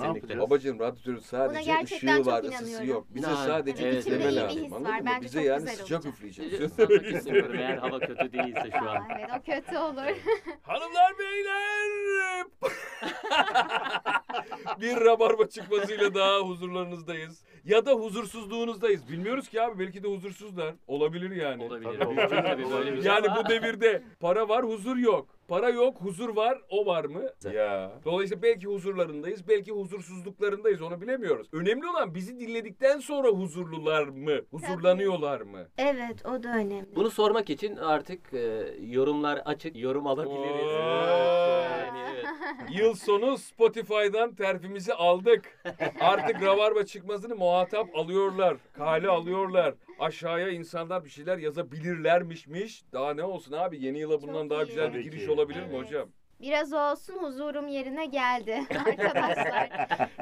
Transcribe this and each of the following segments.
Kesinlikle. yapacağız? Babacığım radyatörün sadece gerçekten ışığı çok var, ısısı inanıyorum. yok. Bize Ha, sadece evet, lazım. İyi bir his anladın var. mı? Bence Bize çok yani güzel sıcak olacak. üfleyeceğiz. Sanmak eğer hava kötü değilse şu Aa, an. evet o kötü olur. Hanımlar beyler. bir rabarba çıkmasıyla daha huzurlarınızdayız. Ya da huzursuzluğunuzdayız. Bilmiyoruz ki abi belki de huzursuzlar. Olabilir yani. Olabilir. Olabilir. tabii böyle bir şey Yani bu devirde para var huzur yok. Para yok huzur var o var mı? Ya. Dolayısıyla belki huzurlarındayız belki huzursuzluklarındayız onu bilemiyoruz. Önemli olan bizi dinledikten sonra huzurlular mı? Huzurlanıyorlar mı? Evet o da önemli. Bunu sormak için artık e, yorumlar açık. Yorum alabiliriz. Oo. Yani evet. Yıl sonu Spotify'dan terfimizi aldık. Artık Rabarba çıkmasını muhatap alıyorlar. Kale alıyorlar. Aşağıya insanlar bir şeyler yazabilirlermişmiş. Daha ne olsun abi yeni yıla bundan Çok daha iyi. güzel bir Tabii giriş ki. olabilir mi Evet. hocam? Biraz olsun huzurum yerine geldi arkadaşlar.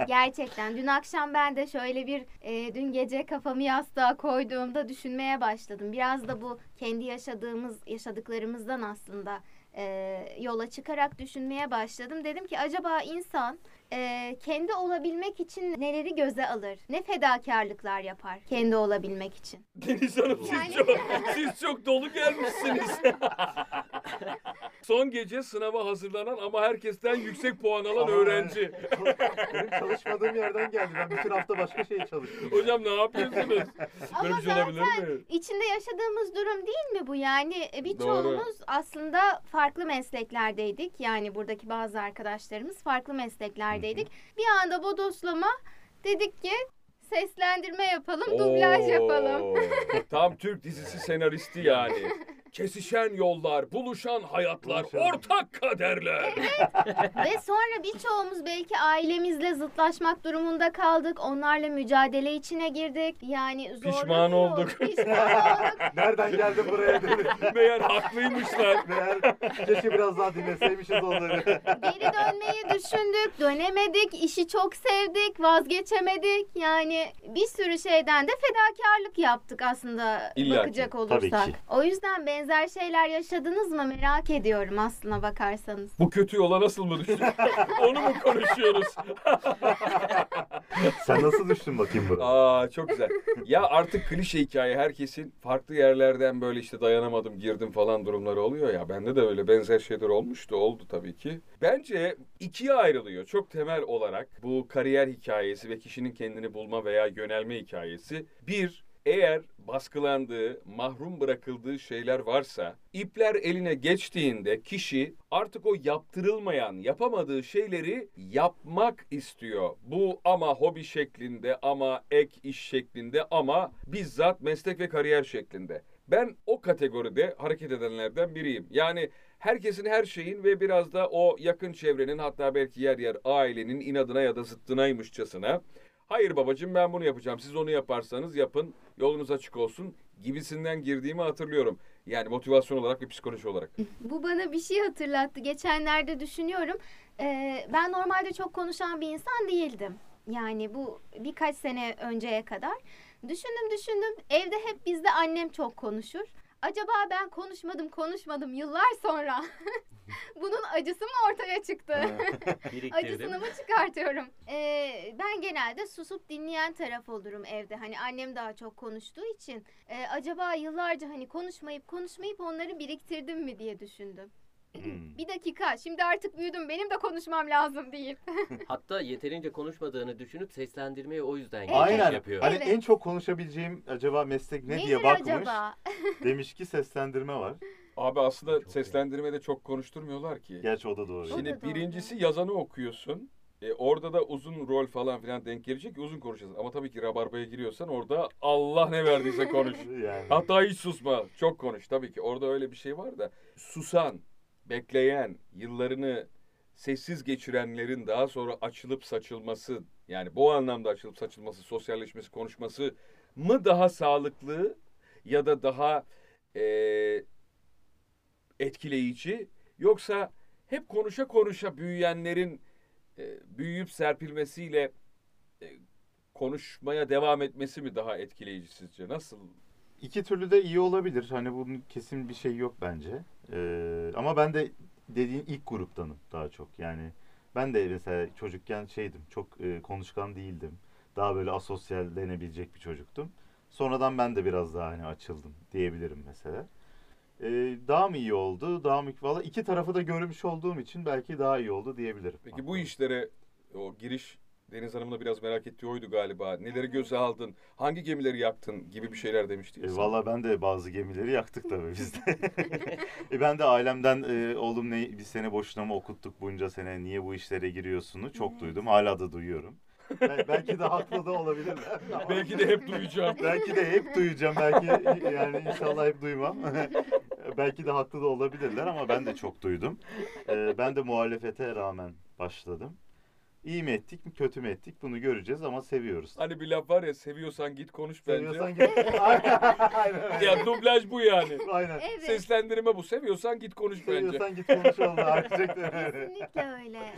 Gerçekten dün akşam ben de şöyle bir e, dün gece kafamı yastığa koyduğumda düşünmeye başladım. Biraz da bu kendi yaşadığımız yaşadıklarımızdan aslında e, yola çıkarak düşünmeye başladım. Dedim ki acaba insan e, kendi olabilmek için neleri göze alır? Ne fedakarlıklar yapar kendi olabilmek için? Deniz Hanım siz, Yani- çok, siz çok dolu gelmişsiniz. Son gece sınava hazırlanan ama herkesten yüksek puan alan öğrenci. Benim çalışmadığım yerden geldi. Ben bütün hafta başka şey çalıştım. Hocam ne yapıyorsunuz? Böyle Ama bir şey olabilir mi? İçinde yaşadığımız durum değil mi bu? Yani e, birçoğumuz aslında farklı mesleklerdeydik. Yani buradaki bazı arkadaşlarımız farklı mesleklerdeydik. Bir anda bodoslama dedik ki seslendirme yapalım, dublaj yapalım. Tam Türk dizisi senaristi yani. Kesişen yollar, buluşan hayatlar, Buluşan. ortak kaderler. Ve sonra birçoğumuz belki ailemizle zıtlaşmak durumunda kaldık. Onlarla mücadele içine girdik. Yani Pişman zorlanıyoruz, olduk. Pişman olduk. Nereden geldim buraya dedim. Meğer haklıymışlar. Meğer keşke biraz daha dinleseymişiz onları. Geri dönmeyi düşündük, dönemedik, işi çok sevdik, vazgeçemedik. Yani bir sürü şeyden de fedakarlık yaptık aslında İlla ki, bakacak tabii olursak. ki. O yüzden benzer şeyler yaşadınız mı merak ediyorum aslına bakarsanız. Bu kötü yola nasıl mı düştük? Onu mu konuşuyoruz? Sen nasıl düştün bakayım buraya? Aa çok güzel. Ya artık klişe hikaye herkesin farklı yerlerden böyle işte dayanamadım girdim falan durumları oluyor ya. Bende de öyle benzer şeyler olmuştu. Oldu tabii ki. Bence ikiye ayrılıyor çok temel olarak bu kariyer hikayesi ve kişinin kendini bulma veya yönelme hikayesi. Bir, eğer baskılandığı, mahrum bırakıldığı şeyler varsa, ipler eline geçtiğinde kişi artık o yaptırılmayan, yapamadığı şeyleri yapmak istiyor. Bu ama hobi şeklinde, ama ek iş şeklinde, ama bizzat meslek ve kariyer şeklinde. Ben o kategoride hareket edenlerden biriyim. Yani herkesin her şeyin ve biraz da o yakın çevrenin hatta belki yer yer ailenin inadına ya da zıttınaymışçasına Hayır babacığım ben bunu yapacağım. Siz onu yaparsanız yapın. Yolunuz açık olsun gibisinden girdiğimi hatırlıyorum. Yani motivasyon olarak ve psikoloji olarak. Bu bana bir şey hatırlattı. Geçenlerde düşünüyorum. Ee, ben normalde çok konuşan bir insan değildim. Yani bu birkaç sene önceye kadar. Düşündüm düşündüm. Evde hep bizde annem çok konuşur. Acaba ben konuşmadım konuşmadım yıllar sonra. Bunun acısı mı ortaya çıktı? Acısını mı çıkartıyorum? Ee, ben genelde susup dinleyen taraf olurum evde. Hani annem daha çok konuştuğu için. Ee, acaba yıllarca hani konuşmayıp konuşmayıp onları biriktirdim mi diye düşündüm. Hmm. Bir dakika şimdi artık büyüdüm benim de konuşmam lazım değil. Hatta yeterince konuşmadığını düşünüp seslendirmeyi o yüzden Evet. Aynen. yapıyor. Hani Evet. en çok konuşabileceğim acaba meslek ne Nedir diye bakmış. acaba? Demiş ki seslendirme var. Abi aslında Çok iyi. seslendirmede çok konuşturmuyorlar ki. Gerçi o da doğru. O da Şimdi doğru. birincisi yazanı okuyorsun. E, orada da uzun rol falan filan denk gelecek ki uzun konuşacaksın. Ama tabii ki rabarbaya giriyorsan orada Allah ne verdiyse konuş. Yani. Hatta hiç susma. Çok konuş. Tabii ki orada öyle bir şey var da. Susan, bekleyen, yıllarını sessiz geçirenlerin daha sonra açılıp saçılması yani bu anlamda açılıp saçılması, sosyalleşmesi, konuşması mı daha sağlıklı ya da daha eee, etkileyici yoksa hep konuşa konuşa büyüyenlerin e, büyüyüp serpilmesiyle e, konuşmaya devam etmesi mi daha etkileyici sizce? Nasıl? İki türlü de iyi olabilir. Hani bunun kesin bir şey yok bence. Ee, ama ben de dediğin ilk gruptanım daha çok. Yani Ben de mesela çocukken şeydim, çok e, konuşkan değildim. Daha böyle asosyal denebilecek bir çocuktum. Sonradan ben de biraz daha hani açıldım diyebilirim mesela. E, daha mı iyi oldu? Daha mı valla iki tarafı da görmüş olduğum için belki daha iyi oldu diyebilirim. Peki bu işlere o giriş Deniz Hanım'ın da biraz merak ettiği oydu galiba. Neleri göze aldın? Hangi gemileri yaktın gibi bir şeyler demiştik. E, Valla ben de bazı gemileri yaktık tabii biz de. e, ben de ailemden e, oğlum ne bir sene boşuna mı okuttuk bunca sene niye bu işlere giriyorsunu çok Evet. duydum. Hala da duyuyorum. Bel- belki de haklı da olabilirler. Belki de hep duyacağım. belki de hep duyacağım. Belki yani inşallah hep duymam. belki de haklı da olabilirler ama ben de çok duydum. E, ben de muhalefete rağmen başladım. İyi mi ettik mi kötü mü ettik bunu göreceğiz ama seviyoruz. Hani bir laf var ya seviyorsan git konuş bence. Seviyorsan git. Aynen, aynen. Ya dublaj bu yani. Aynen. Evet. Seslendirme bu. Seviyorsan git konuş bence. Seviyorsan git konuş onunla. Kesinlikle öyle.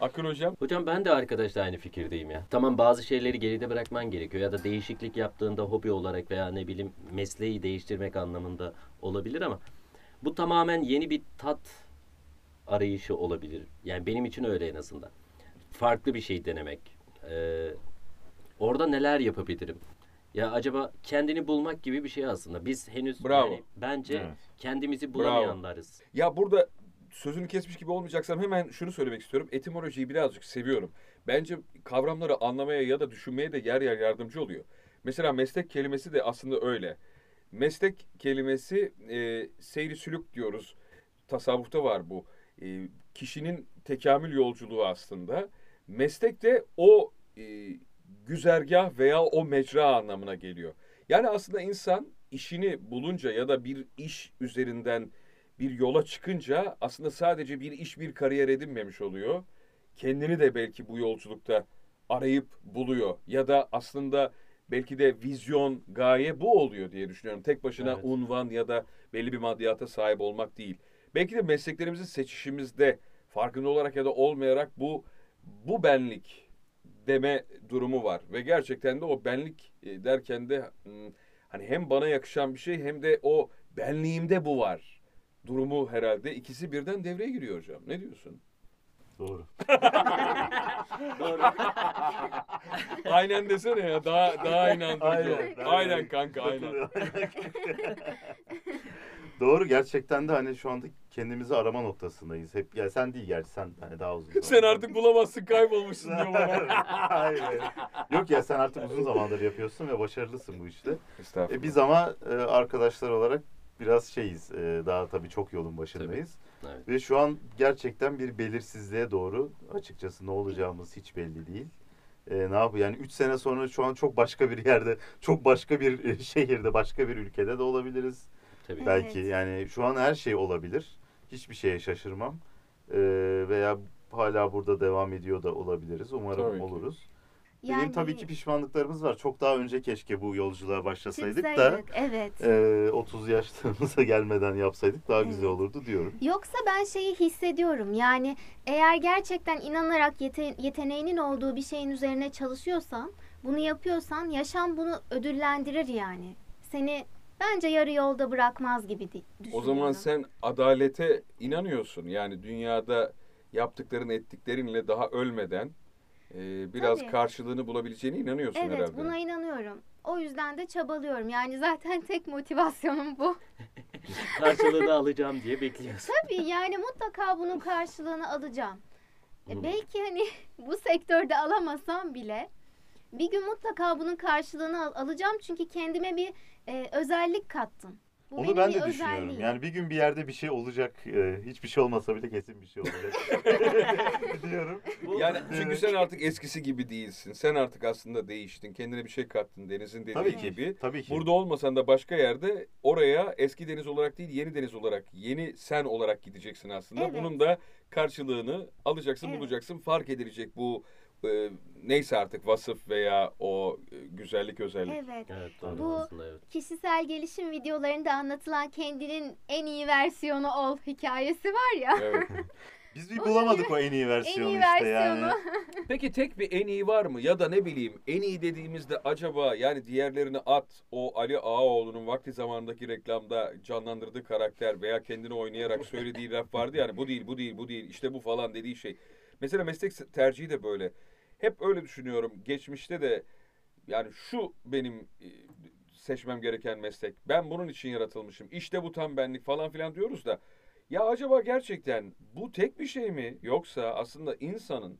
Akın hocam. Hocam ben de arkadaşla aynı fikirdeyim ya. Tamam bazı şeyleri geride bırakman gerekiyor ya da değişiklik yaptığında hobi olarak veya ne bileyim mesleği değiştirmek anlamında olabilir ama bu tamamen yeni bir tat arayışı olabilir. Yani benim için öyle en azından. Farklı bir şey denemek. Ee, orada neler yapabilirim? Ya acaba kendini bulmak gibi bir şey aslında. Biz henüz Bravo. yani bence Evet. kendimizi bulamayanlarız. Ya burada sözünü kesmiş gibi olmayacaksam hemen şunu söylemek istiyorum. Etimolojiyi birazcık seviyorum. Bence kavramları anlamaya ya da düşünmeye de yer yer yardımcı oluyor. Mesela meslek kelimesi de aslında öyle. Meslek kelimesi e, seyri sülük diyoruz. Tasavvufta var bu. E, kişinin tekamül yolculuğu aslında. Meslek de o e, güzergah veya o mecra anlamına geliyor. Yani aslında insan işini bulunca ya da bir iş üzerinden bir yola çıkınca aslında sadece bir iş bir kariyer edinmemiş oluyor. Kendini de belki bu yolculukta arayıp buluyor ya da aslında belki de vizyon, gaye bu oluyor diye düşünüyorum. Tek başına Evet. unvan ya da belli bir maddiyata sahip olmak değil. Belki de mesleklerimizi seçişimizde farkında olarak ya da olmayarak bu bu benlik deme durumu var ve gerçekten de o benlik e, derken de hmm, hani hem bana yakışan bir şey hem de o benliğimde bu var durumu herhalde ikisi birden devreye giriyor hocam. Ne diyorsun? Doğru. Doğru. aynen desene ya daha daha inandırıcı. Aynen, Aynen, aynen kanka aynen. Doğru gerçekten de hani şu anda kendimizi arama noktasındayız. Hep ya sen değil gerçi sen hani daha uzun. Sen artık bulamazsın kaybolmuşsun diyor bana. hayır. Yok ya sen artık uzun zamandır yapıyorsun ve başarılısın bu işte. E, biz ama e, arkadaşlar olarak biraz şeyiz. e, daha tabii çok yolun başındayız. Evet. Ve şu an gerçekten bir belirsizliğe doğru açıkçası ne olacağımız hiç belli değil. E, ne yapıyor? Yani 3 sene sonra şu an çok başka bir yerde, çok başka bir e, şehirde, başka bir ülkede de olabiliriz. Tabii. Belki Evet. yani şu an her şey olabilir. Hiçbir şeye şaşırmam. E, veya hala burada devam ediyor da olabiliriz. Umarım Tabii ki. oluruz. Yani Benim tabii ki pişmanlıklarımız var. Çok daha önce keşke bu yolculuğa başlasaydık da çıksaydık, Evet. e, 30 yaşlarımıza gelmeden yapsaydık daha güzel Evet. olurdu diyorum. Yoksa ben şeyi hissediyorum. Yani eğer gerçekten inanarak yete- yeteneğinin olduğu bir şeyin üzerine çalışıyorsan, bunu yapıyorsan yaşam bunu ödüllendirir yani. Seni bence yarı yolda bırakmaz gibi di- O düşünüyorum. zaman sen adalete inanıyorsun. Yani dünyada yaptıkların ettiklerinle daha ölmeden e, biraz Tabii. karşılığını bulabileceğine inanıyorsun Evet, herhalde. buna inanıyorum. O yüzden de çabalıyorum. Yani zaten tek motivasyonum bu. Karşılığını alacağım diye bekliyorsun. Tabii yani mutlaka bunun karşılığını alacağım. E, Hı. belki hani bu sektörde alamasam bile bir gün mutlaka bunun karşılığını al- alacağım çünkü kendime bir e, özellik kattım. Bu Onu ben de düşünüyorum. Yani bir gün bir yerde bir şey olacak. e, hiçbir şey olmasa bile kesin bir şey olacak. diyorum. Yani çünkü sen artık eskisi gibi değilsin. Sen artık aslında değiştin. Kendine bir şey kattın Deniz'in dediği Tabii ki. gibi. Tabii ki. Burada olmasan da başka yerde oraya eski deniz olarak değil yeni deniz olarak, yeni sen olarak gideceksin aslında. Evet. Bunun da karşılığını alacaksın, Evet. bulacaksın. Fark edilecek bu e, neyse artık vasıf veya o e, güzellik özellik. Evet. Evet doğru Bu- aslında evet. Kişisel gelişim videolarında anlatılan kendinin en iyi versiyonu ol hikayesi var ya. Evet. Biz bir bulamadık o en iyi En versiyonu iyi işte yani. versiyonu. Peki tek bir en iyi var mı? Ya da ne bileyim en iyi dediğimizde acaba yani diğerlerini at o Ali Ağaoğlu'nun vakti zamanındaki reklamda canlandırdığı karakter veya kendini oynayarak söylediği laf vardı yani bu değil bu değil bu değil işte bu falan dediği şey. Mesela meslek tercihi de böyle. Hep öyle düşünüyorum. Geçmişte de yani şu benim e, seçmem gereken meslek. Ben bunun için yaratılmışım. İşte bu tam benlik falan filan diyoruz da. Ya acaba gerçekten bu tek bir şey mi? Yoksa aslında insanın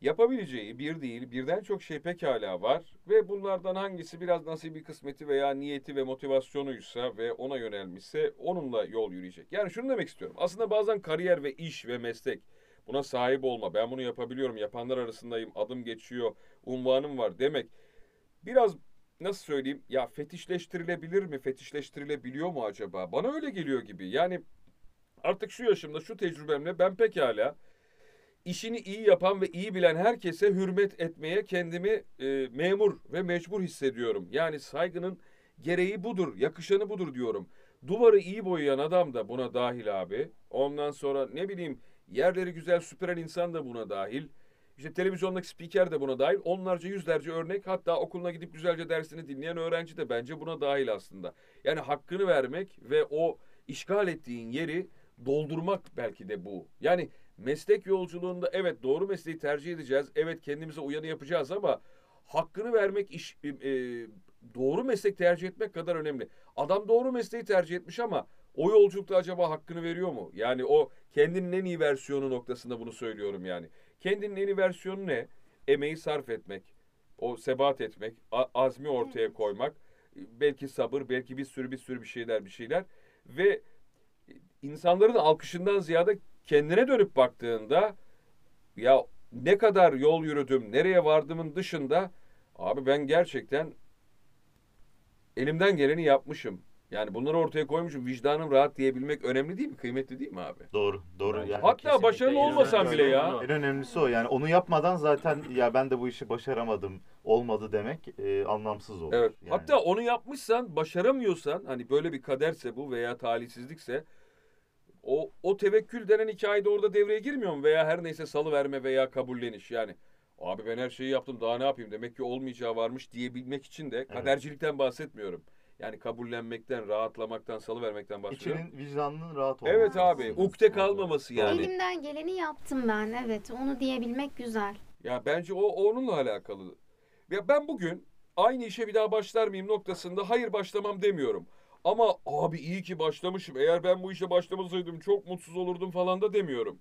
yapabileceği bir değil birden çok şey pekala var ve bunlardan hangisi biraz nasibi kısmeti veya niyeti ve motivasyonuysa ve ona yönelmişse onunla yol yürüyecek. Yani şunu demek istiyorum. Aslında bazen kariyer ve iş ve meslek buna sahip olma, ben bunu yapabiliyorum, yapanlar arasındayım, adım geçiyor, unvanım var demek biraz nasıl söyleyeyim ya fetişleştirilebilir mi, fetişleştirilebiliyor mu acaba? Bana öyle geliyor gibi. Yani artık şu yaşımda, şu tecrübemle ben pekala işini iyi yapan ve iyi bilen herkese hürmet etmeye kendimi e, memur ve mecbur hissediyorum. Yani saygının gereği budur, yakışanı budur diyorum. Duvarı iyi boyayan adam da buna dahil abi. Ondan sonra ne bileyim yerleri güzel süpüren insan da buna dahil. İşte televizyondaki spiker de buna dahil. Onlarca yüzlerce örnek hatta okuluna gidip güzelce dersini dinleyen öğrenci de bence buna dahil aslında. Yani hakkını vermek ve o işgal ettiğin yeri doldurmak belki de bu. Yani meslek yolculuğunda evet doğru mesleği tercih edeceğiz. Evet kendimize uyanı yapacağız ama hakkını vermek iş e, e, doğru meslek tercih etmek kadar önemli. Adam doğru mesleği tercih etmiş ama o yolculukta acaba hakkını veriyor mu? Yani o kendinin en iyi versiyonu noktasında bunu söylüyorum yani. Kendinin en iyi versiyonu ne? Emeği sarf etmek, o sebat etmek, azmi ortaya koymak, belki sabır, belki bir sürü bir sürü bir şeyler bir şeyler ve insanların alkışından ziyade kendine dönüp baktığında ya ne kadar yol yürüdüm, nereye vardımın dışında abi ben gerçekten elimden geleni yapmışım. Yani bunları ortaya koymuşum. Vicdanım rahat diyebilmek önemli değil mi? Kıymetli değil mi abi? Doğru, doğru. Yani Hatta başarılı olmasan bile ya. en önemlisi o. Yani onu yapmadan zaten ya ben de bu işi başaramadım, olmadı demek e, anlamsız olur. Evet. Yani. Hatta onu yapmışsan, başaramıyorsan hani böyle bir kaderse bu veya talihsizlikse o o tevekkül denen hikayede orada devreye girmiyor mu? Veya her neyse salı verme veya kabulleniş yani. Abi ben her şeyi yaptım daha ne yapayım demek ki olmayacağı varmış diyebilmek için de kadercilikten bahsetmiyorum. Yani kabullenmekten, rahatlamaktan, salı vermekten bahsediyorum. İçinin vicdanının rahat olması. Evet abi, ukde kalmaması yani. Elimden geleni yaptım ben. Evet, onu diyebilmek güzel. Ya bence o onunla alakalı. Ya ben bugün aynı işe bir daha başlar mıyım noktasında hayır başlamam demiyorum. Ama abi iyi ki başlamışım. Eğer ben bu işe başlamasaydım çok mutsuz olurdum falan da demiyorum.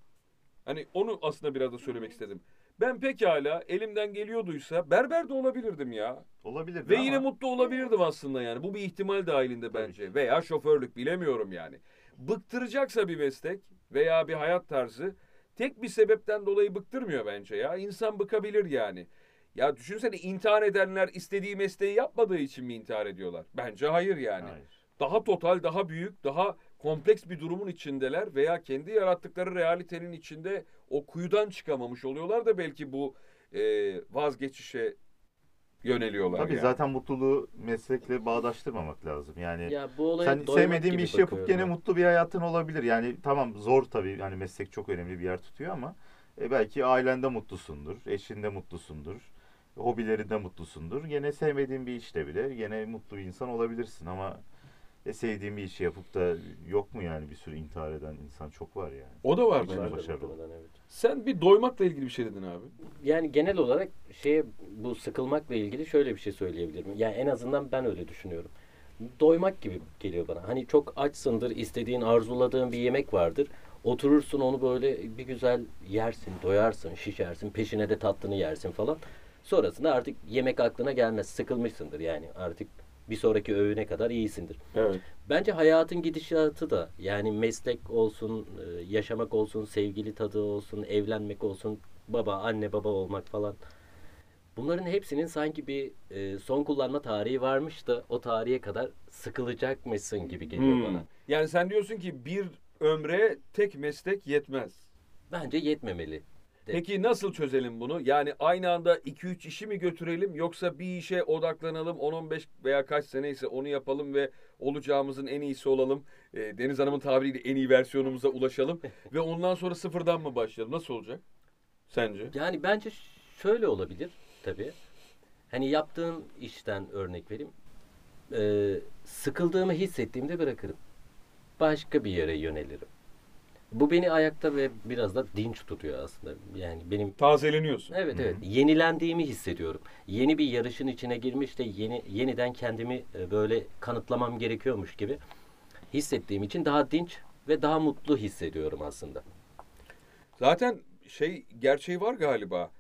Hani onu aslında biraz da söylemek istedim. Ben pekala elimden geliyorduysa berber de olabilirdim ya. Olabilir. Ve yine mutlu olabilirdim aslında yani. Bu bir ihtimal dahilinde bence. Veya şoförlük bilemiyorum yani. Bıktıracaksa bir meslek veya bir hayat tarzı tek bir sebepten dolayı bıktırmıyor bence ya. İnsan bıkabilir yani. Ya düşünsene intihar edenler istediği mesleği yapmadığı için mi intihar ediyorlar? Bence hayır yani. Hayır. Daha total, daha büyük, daha kompleks bir durumun içindeler veya kendi yarattıkları realitenin içinde o kuyudan çıkamamış oluyorlar da belki bu e, vazgeçişe yöneliyorlar. Tabii yani. zaten mutluluğu meslekle bağdaştırmamak lazım. Yani Ya bu sen sevmediğin bir iş yapıp gene ben. mutlu bir hayatın olabilir. Yani tamam zor tabii. Yani meslek çok önemli bir yer tutuyor ama e, belki ailende mutlusundur, eşinde mutlusundur, hobilerinde mutlusundur. Gene sevmediğin bir işte bile gene mutlu bir insan olabilirsin ama e, sevdiğin bir işi yapıp da yok mu yani bir sürü intihar eden insan çok var yani. O da var bence. Başarılı. evet. Sen bir doymakla ilgili bir şey dedin abi. Yani genel olarak şeye bu sıkılmakla ilgili şöyle bir şey söyleyebilirim. Yani en azından ben öyle düşünüyorum. Doymak gibi geliyor bana. Hani çok açsındır, istediğin, arzuladığın bir yemek vardır. Oturursun onu böyle bir güzel yersin, doyarsın, şişersin, peşine de tatlını yersin falan. Sonrasında artık yemek aklına gelmez. Sıkılmışsındır yani artık bir sonraki öğüne kadar iyisindir. Evet. Bence hayatın gidişatı da yani meslek olsun, e, yaşamak olsun, sevgili tadı olsun, evlenmek olsun, baba, anne baba olmak falan. Bunların hepsinin sanki bir e, son kullanma tarihi varmış da o tarihe kadar sıkılacakmışsın gibi geliyor Hmm. bana. Yani sen diyorsun ki bir ömre tek meslek yetmez. Bence yetmemeli. Peki nasıl çözelim bunu? Yani aynı anda 2-3 işi mi götürelim yoksa bir işe odaklanalım 10-15 veya kaç seneyse onu yapalım ve olacağımızın en iyisi olalım. E, Deniz Hanım'ın tabiriyle en iyi versiyonumuza ulaşalım ve ondan sonra sıfırdan mı başlayalım? Nasıl olacak? Sence? Yani bence şöyle olabilir tabii. Hani yaptığım işten örnek vereyim. Ee, sıkıldığımı hissettiğimde bırakırım. Başka bir yere yönelirim. Bu beni ayakta ve biraz da dinç tutuyor aslında. Yani benim Tazeleniyorsun. Evet evet. Yenilendiğimi hissediyorum. Yeni bir yarışın içine girmiş de yeni yeniden kendimi e, böyle kanıtlamam gerekiyormuş gibi hissettiğim için daha dinç ve daha mutlu hissediyorum aslında. Zaten şey gerçeği var galiba.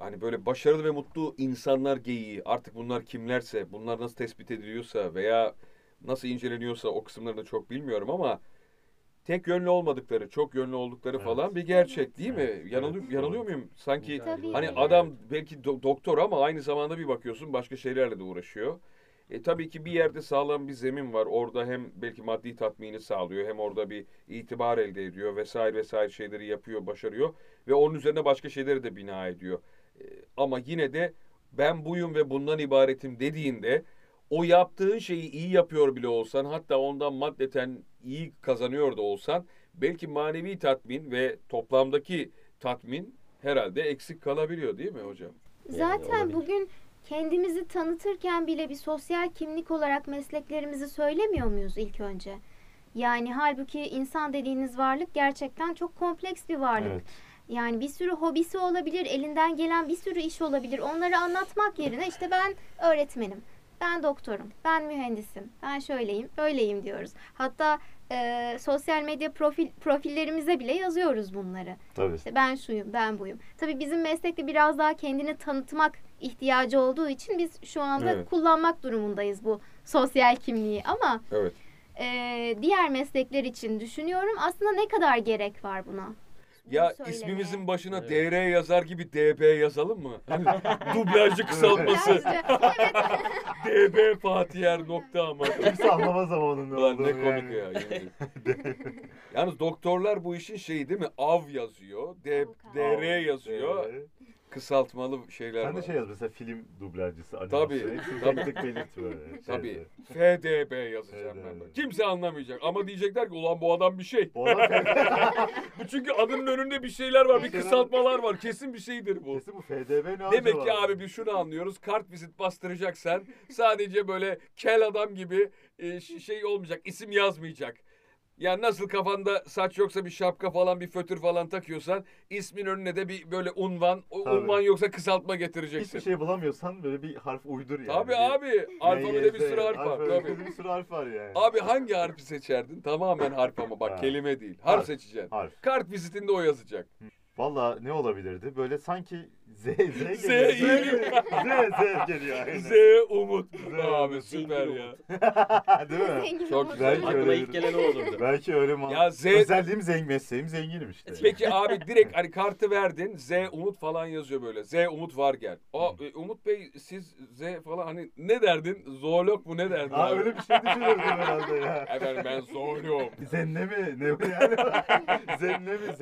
Yani böyle başarılı ve mutlu insanlar geyiği artık bunlar kimlerse bunlar nasıl tespit ediliyorsa veya nasıl inceleniyorsa o kısımlarını çok bilmiyorum ama tek yönlü olmadıkları, çok yönlü oldukları Evet. falan bir gerçek değil mi? Evet, Yanılıyor, evet, yanılıyor muyum? Sanki Tabii hani ki. adam belki do- doktor ama aynı zamanda bir bakıyorsun başka şeylerle de uğraşıyor. E, tabii ki bir yerde sağlam bir zemin var. Orada hem belki maddi tatmini sağlıyor hem orada bir itibar elde ediyor vesaire vesaire şeyleri yapıyor, başarıyor ve onun üzerine başka şeyleri de bina ediyor. E, ama yine de ben buyum ve bundan ibaretim dediğinde o yaptığın şeyi iyi yapıyor bile olsan hatta ondan maddeten iyi kazanıyor da olsan belki manevi tatmin ve toplamdaki tatmin herhalde eksik kalabiliyor değil mi hocam? Zaten bugün kendimizi tanıtırken bile bir sosyal kimlik olarak mesleklerimizi söylemiyor muyuz ilk önce? Yani halbuki insan dediğiniz varlık gerçekten çok kompleks bir varlık. Evet. Yani bir sürü hobisi olabilir, elinden gelen bir sürü iş olabilir. Onları anlatmak yerine işte ben öğretmenim, ben doktorum, ben mühendisim, ben şöyleyim, öyleyim diyoruz. Hatta e, sosyal medya profil profillerimize bile yazıyoruz bunları. Tabii. İşte ben şuyum, ben buyum. Tabii bizim meslekte biraz daha kendini tanıtmak ihtiyacı olduğu için biz şu anda Evet. kullanmak durumundayız bu sosyal kimliği. Ama Evet. e, diğer meslekler için düşünüyorum aslında ne kadar gerek var buna? Ya söylemeye. ismimizin başına Evet. DR yazar gibi DB yazalım mı? Hani dublajcı kısaltması. DB Fatiyer nokta ama. Kimse anlamaz ama onun ne Ulan olduğunu ne komik yani. ya. ederim. Yalnız doktorlar bu işin şeyi değil mi? Av yazıyor. D. DR yazıyor. Kısaltmalı şeyler Sen de var. şey yaz mesela film dublajcısı, Tabii, animasyon. Hepsini tabii. tek belirt böyle. Tabii. FDB yazacağım ben. FDB. böyle. Kimse anlamayacak. Ama diyecekler ki ulan bu adam bir şey. Bu adam Bu çünkü adının önünde bir şeyler var. Bir kısaltmalar var. Kesin bir şeydir bu. Kesin bu FDB ne Demek acaba? ki abi bir şunu anlıyoruz. Kart vizit bastıracaksan sadece böyle kel adam gibi e, şey olmayacak. isim yazmayacak. Yani nasıl kafanda saç yoksa bir şapka falan bir fötür falan takıyorsan ismin önüne de bir böyle unvan, o Tabii. unvan yoksa kısaltma getireceksin. Hiçbir şey bulamıyorsan böyle bir harf uydur yani. Tabii abi. Alfabede bir sürü harf var. alfabede Tabii. Bir sürü harf var yani. Abi hangi harfi seçerdin? Tamamen harf ama bak Ha. kelime değil. Harf, Harf. seçeceksin. Harf. Kart vizitinde o yazacak. Valla ne olabilirdi? Böyle sanki Z, Z Z geliyor. iyi. Z, Z geliyor. aynen. Z Umut. Abi süper Zengin ya. Umut. Değil mi? Zengin Çok olmak. güzel. Belki Aklıma ilk gelen o olurdu. Belki öyle mi? Ya Z Özelliğim zengin, mesleğim zenginim işte. Peki abi direkt hani kartı verdin. Z Umut falan yazıyor böyle. Z Umut var gel. Aa e, Umut Bey siz Z falan hani ne derdin? Zoolog mu ne derdin? Aa abi? öyle bir şey düşünürdüm herhalde ya. Efendim ben zoolog. Zenne mi? Ne bu yani? Zenne mi? Z...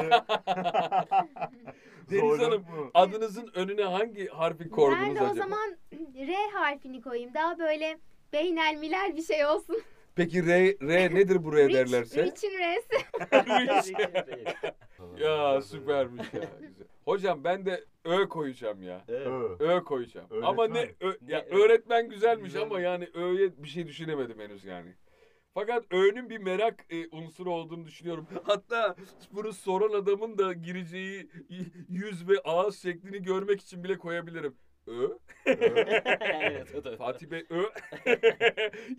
Deniz Zorluk Hanım adınızın önüne hangi harfi koydunuz Ben de acaba? o zaman R harfini koyayım. Daha böyle beynelmiler bir şey olsun. Peki R, R nedir bu R Rich, derlerse? Rich'in R'si. ya süpermiş ya. Güzel. Hocam ben de Ö koyacağım ya. Ö. Ö koyacağım. Öğretmen. Ama ne Ö, ya Ne Ö? öğretmen güzelmiş Güzel. ama yani Ö'ye bir şey düşünemedim henüz yani. Fakat Ö'nün bir merak e, unsuru olduğunu düşünüyorum. Hatta bunu soran adamın da gireceği yüz ve ağız şeklini görmek için bile koyabilirim. Ö. evet, o da. Fatih Bey Ö.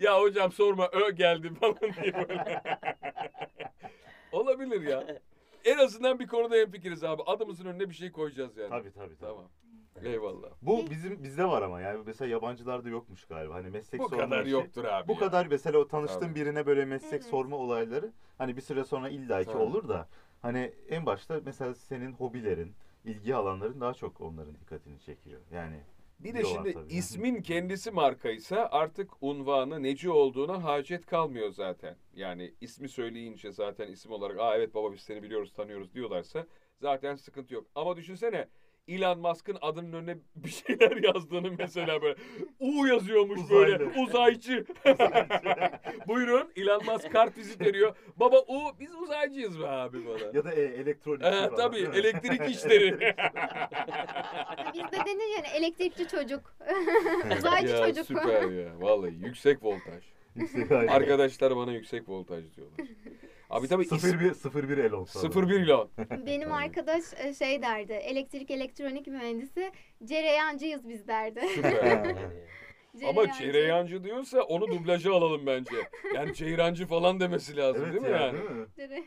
ya hocam sorma Ö geldi falan diye böyle. Olabilir ya. En azından bir konuda hemfikiriz abi. Adımızın önüne bir şey koyacağız yani. Tabii tabii. tabii. Tamam. Eyvallah. Bu bizim bizde var ama yani mesela yabancılarda yokmuş galiba. Hani meslek Bu sorma kadar işi. yoktur abi. Bu ya. kadar mesela o tanıştığın Tabii. birine böyle meslek Evet. sorma olayları hani bir süre sonra illaki Tabii. olur da hani en başta mesela senin hobilerin, ilgi alanların daha çok onların dikkatini çekiyor. Yani Bir de şimdi tabii. ismin kendisi markaysa artık unvanı neci olduğuna hacet kalmıyor zaten. Yani ismi söyleyince zaten isim olarak aa evet baba biz seni biliyoruz tanıyoruz diyorlarsa zaten sıkıntı yok. Ama düşünsene Elon Musk'ın adının önüne bir şeyler yazdığını mesela böyle U yazıyormuş Uzaylı. böyle uzaycı. Buyurun Elon Musk kart vizit veriyor. Baba U biz uzaycıyız be abi bana. ya da e, elektronik Ee, falan, tabii elektrik işleri. Bizde denir yani elektrikli çocuk. Uzaycı ya çocuk. süper ya vallahi yüksek voltaj. Yüksek aynen. Arkadaşlar bana yüksek voltaj diyorlar. Abi tabii is- 01 01 Elon. 01 Elon. Benim arkadaş e, şey derdi. Elektrik elektronik mühendisi. Cereyancıyız biz derdi. Süper. Ama Cereyancı. cereyancı diyorsa onu dublaja alalım bence. Yani ceyrancı falan demesi lazım Evet değil mi ya, yani? değil mi?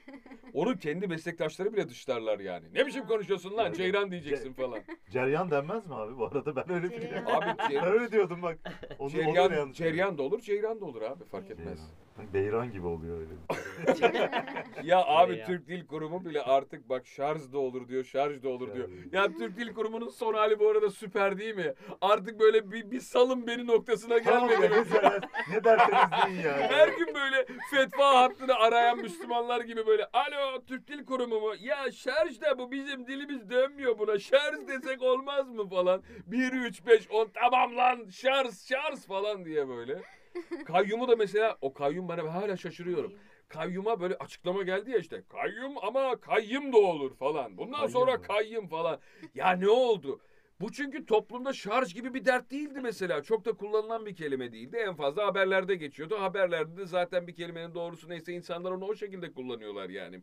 Onu kendi meslektaşları bile dışlarlar yani. Ne biçim konuşuyorsun lan ceyran diyeceksin falan. Ceryan denmez mi abi bu arada? Ben öyle Cereyan. biliyorum. Abi Ben ce- öyle diyordum bak. Onu, ceryan, ceryan da olur ceyran da olur abi fark etmez. Ceyran. Beyran gibi oluyor öyle. Ya abi Cereyan. Türk Dil Kurumu bile artık bak şarj da olur diyor, şarj da olur diyor. Ya Türk Dil Kurumu'nun son hali bu arada süper değil mi? Artık böyle bir, bir salın beni noktasına Tamam gelmedi ya, mi? ne, ne derseniz deyin ya. Her gün böyle fetva hattını arayan Müslümanlar gibi böyle alo Türk Dil Kurumu mu? Ya şarj da bu bizim dilimiz dönmüyor buna. Şarj desek olmaz mı falan. 1 3 5 10 tamam lan şarj şarj falan diye böyle. Kayyumu da mesela o kayyum bana hala şaşırıyorum. Kayyuma böyle açıklama geldi ya işte. Kayyum ama kayyım da olur falan. Bundan Kayyum sonra mu? kayyım falan. Ya ne oldu? Bu çünkü toplumda şarj gibi bir dert değildi mesela. Çok da kullanılan bir kelime değildi. En fazla haberlerde geçiyordu. Haberlerde de zaten bir kelimenin doğrusu neyse insanlar onu o şekilde kullanıyorlar yani.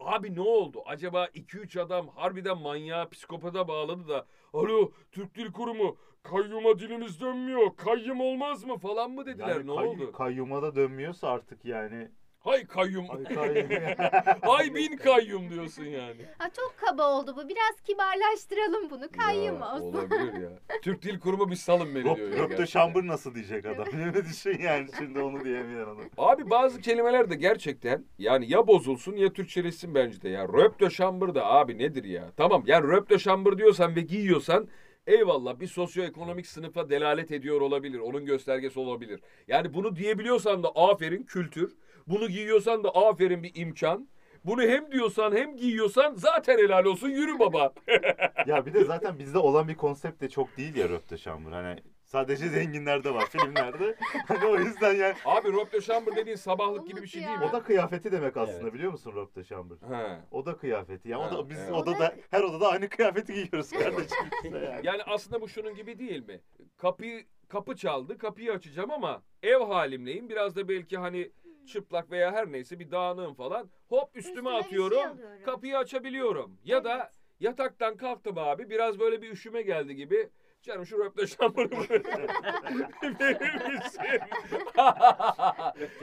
Abi ne oldu? Acaba 2-3 adam harbiden manyağa, psikopata bağladı da Alo Türk Dil Kurumu kayyuma dilimiz dönmüyor. Kayyum olmaz mı falan mı dediler? Yani ne kay- oldu? Kayyuma da dönmüyorsa artık yani. Hay kayyum. Ay kayyum. Hay bin kayyum diyorsun yani. Ha, çok kaba oldu bu. Biraz kibarlaştıralım bunu. Kayyum Ya, olsun. Olabilir ya. Türk Dil Kurumu bir salın beni diyor. ya Röp, Röpte gerçekten. şambır nasıl diyecek adam. Ne düşün yani şimdi onu diyemeyen adam. Abi bazı kelimeler de gerçekten yani ya bozulsun ya Türkçeleşsin bence de ya. Röp de şambır da abi nedir ya? Tamam yani röp de şambır diyorsan ve giyiyorsan eyvallah bir sosyoekonomik sınıfa delalet ediyor olabilir. Onun göstergesi olabilir. Yani bunu diyebiliyorsan da aferin kültür. Bunu giyiyorsan da aferin bir imkan. Bunu hem diyorsan hem giyiyorsan zaten helal olsun yürü baba. Ya bir de zaten bizde olan bir konsept de çok değil ya röpte şambır. Hani sadece zenginlerde var filmlerde. Hani o yüzden yani Abi röp de şambır dediğin sabahlık gibi bir şey değil mi? o da kıyafeti demek aslında Evet. biliyor musun röpte şambır? He. O da kıyafeti. Ya o Ha, da biz evet. odada her odada aynı kıyafeti giyiyoruz kardeşim işte yani. Yani aslında bu şunun gibi değil mi? Kapıyı kapı çaldı, kapıyı açacağım ama ev halimleyim. Biraz da belki hani çıplak veya her neyse bir dağınığım falan. Hop üstüme, Üstüme bir atıyorum. şey alıyorum. kapıyı açabiliyorum. Ya da Evet. yataktan kalktım abi. Biraz böyle bir üşüme geldi gibi. Canım şu röpte şambırımı verir misin?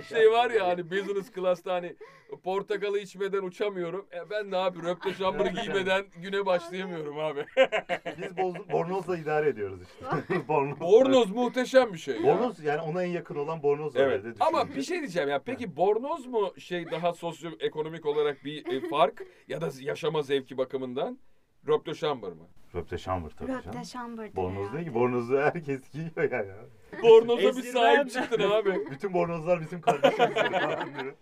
şey var ya hani business class'ta hani portakalı içmeden uçamıyorum. E ben de abi röpte şambırı giymeden güne başlayamıyorum abi. Biz boz- bornozla idare ediyoruz işte. bornoz. Bornoz muhteşem bir şey ya. Bornoz yani ona en yakın olan bornoz Evet. evde Ama bir şey diyeceğim ya. Peki bornoz mu şey daha sosyoekonomik olarak bir e, fark ya da yaşama zevki bakımından? Röpte şambır mı? Röpte şambır tabii Röpte canım. şambırdır Bornoz değil ki. Bornozu herkes giyiyor yani. Bornoza bir sahip çıktın abi. Bütün bornozlar bizim kardeşimiz. falan diyor.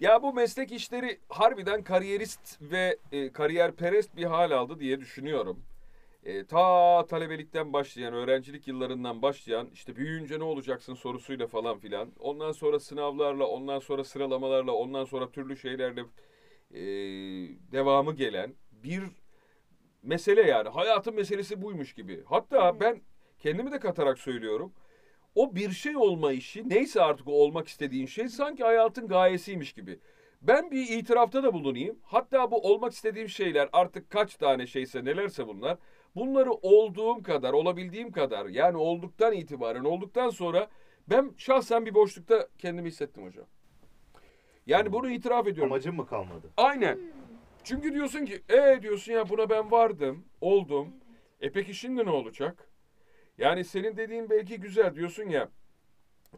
Ya bu meslek işleri harbiden kariyerist ve e, kariyerperest bir hal aldı diye düşünüyorum. E, ta talebelikten başlayan, öğrencilik yıllarından başlayan işte büyüyünce ne olacaksın sorusuyla falan filan. Ondan sonra sınavlarla, ondan sonra sıralamalarla, ondan sonra türlü şeylerle e, devamı gelen bir mesele yani. Hayatın meselesi buymuş gibi. Hatta Evet. ben kendimi de katarak söylüyorum. O bir şey olma işi neyse artık o olmak istediğin şey sanki hayatın gayesiymiş gibi. Ben bir itirafta da bulunayım. Hatta bu olmak istediğim şeyler artık kaç tane şeyse nelerse bunlar. Bunları olduğum kadar, olabildiğim kadar yani olduktan itibaren, olduktan sonra ben şahsen bir boşlukta kendimi hissettim hocam. Yani bunu itiraf ediyorum. Amacım mı kalmadı? Aynen. Çünkü diyorsun ki e diyorsun ya buna ben vardım, oldum. E peki şimdi ne olacak? Yani senin dediğin belki güzel diyorsun ya.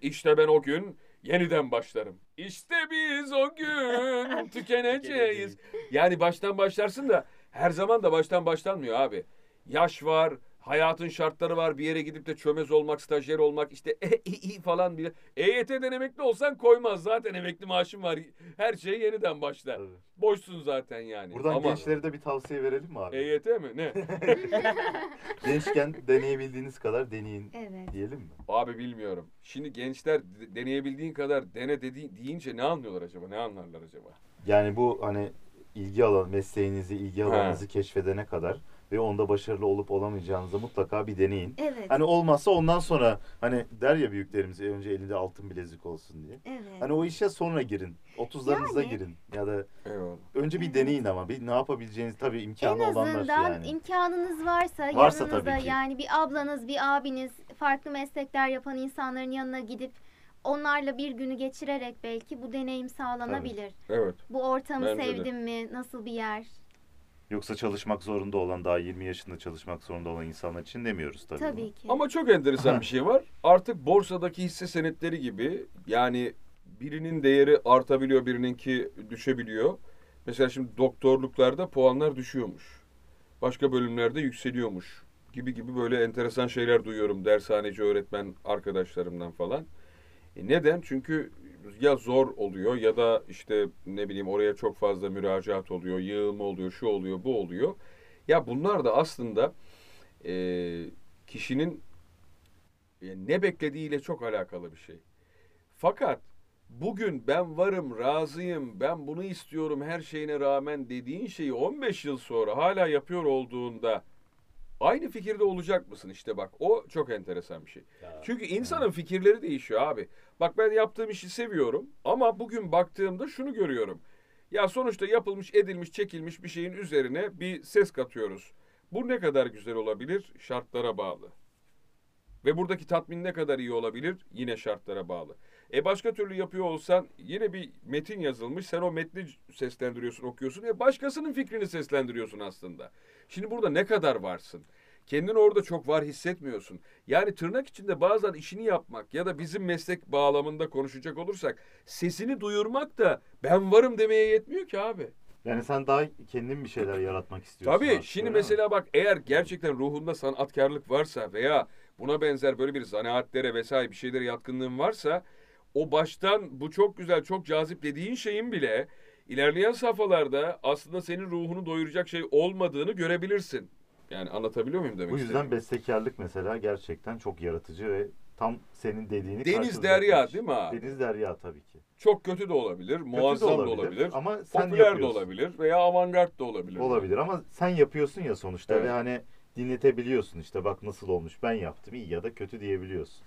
İşte ben o gün yeniden başlarım. İşte biz o gün tükeneceğiz. Yani baştan başlarsın da her zaman da baştan başlanmıyor abi. Yaş var, hayatın şartları var. Bir yere gidip de çömez olmak, stajyer olmak işte e, i, i falan bile. EYT'den emekli olsan koymaz. Zaten emekli maaşın var. Her şey yeniden başlar. Tabii. Boşsun zaten yani. Buradan Ama gençlere de bir tavsiye verelim mi abi? EYT mi? Ne? Gençken deneyebildiğiniz kadar deneyin Evet. diyelim mi? Abi bilmiyorum. Şimdi gençler de- deneyebildiğin kadar dene dedi, deyince ne anlıyorlar acaba? Ne anlarlar acaba? Yani bu hani ilgi alan mesleğinizi, ilgi alanınızı keşfedene kadar ve onda başarılı olup olamayacağınızı mutlaka bir deneyin. Evet. Hani olmazsa ondan sonra hani der ya büyüklerimiz "E, önce elinde altın bilezik olsun diye. Evet. Hani o işe sonra girin. 30'larınızda Yani. girin. Ya da Eyvallah. önce bir deneyin ama bir ne yapabileceğiniz tabii en imkanı olanlar azından yani. imkanınız varsa, Varsa yanınızda tabii ki. yani bir ablanız, bir abiniz, farklı meslekler yapan insanların yanına gidip onlarla bir günü geçirerek belki bu deneyim sağlanabilir. Evet. Bu ortamı Bence de. sevdim mi? Nasıl bir yer? Yoksa çalışmak zorunda olan daha 20 yaşında çalışmak zorunda olan insanlar için demiyoruz tabii. Tabii bunu. ki. Ama çok enteresan bir şey var. Artık borsadaki hisse senetleri gibi yani birinin değeri artabiliyor, birininki düşebiliyor. Mesela şimdi doktorluklarda puanlar düşüyormuş. Başka bölümlerde yükseliyormuş gibi gibi böyle enteresan şeyler duyuyorum dershaneci öğretmen arkadaşlarımdan falan. E neden? Çünkü ya zor oluyor ya da işte ne bileyim oraya çok fazla müracaat oluyor, yığılma oluyor, şu oluyor, bu oluyor. Ya bunlar da aslında e, kişinin e, ne beklediğiyle çok alakalı bir şey. Fakat bugün ben varım, razıyım, ben bunu istiyorum her şeyine rağmen dediğin şeyi 15 yıl sonra hala yapıyor olduğunda aynı fikirde olacak mısın? İşte bak o çok enteresan bir şey. Ya, Çünkü insanın fikirleri değişiyor abi. Bak ben yaptığım işi seviyorum ama bugün baktığımda şunu görüyorum. Ya sonuçta yapılmış, edilmiş, çekilmiş bir şeyin üzerine bir ses katıyoruz. Bu ne kadar güzel olabilir? Şartlara bağlı. Ve buradaki tatmin ne kadar iyi olabilir? Yine şartlara bağlı. E başka türlü yapıyor olsan yine bir metin yazılmış. Sen o metni seslendiriyorsun, okuyorsun. E başkasının fikrini seslendiriyorsun aslında. Şimdi burada ne kadar varsın? Kendini orada çok var hissetmiyorsun. Yani tırnak içinde bazen işini yapmak ya da bizim meslek bağlamında konuşacak olursak sesini duyurmak da ben varım demeye yetmiyor ki abi. Yani sen daha kendin bir şeyler yaratmak istiyorsun. Tabii aslında, şimdi değil mi? mesela bak eğer gerçekten ruhunda sanatkarlık varsa veya buna benzer böyle bir zanaatlere vesaire bir şeylere yatkınlığın varsa o baştan bu çok güzel çok cazip dediğin şeyin bile ilerleyen safhalarda aslında senin ruhunu doyuracak şey olmadığını görebilirsin. Yani anlatabiliyor muyum demek Bu yüzden istediğimi? bestekarlık mesela gerçekten çok yaratıcı ve tam senin dediğini Deniz derya değil mi abi? Deniz derya tabii ki. Çok kötü de olabilir, Kötü de muazzam da olabilir, Ama sen popüler de yapıyorsun. olabilir veya avantgard da olabilir. Olabilir ama sen yapıyorsun ya sonuçta Evet. ve hani dinletebiliyorsun işte bak nasıl olmuş ben yaptım iyi ya da kötü diyebiliyorsun.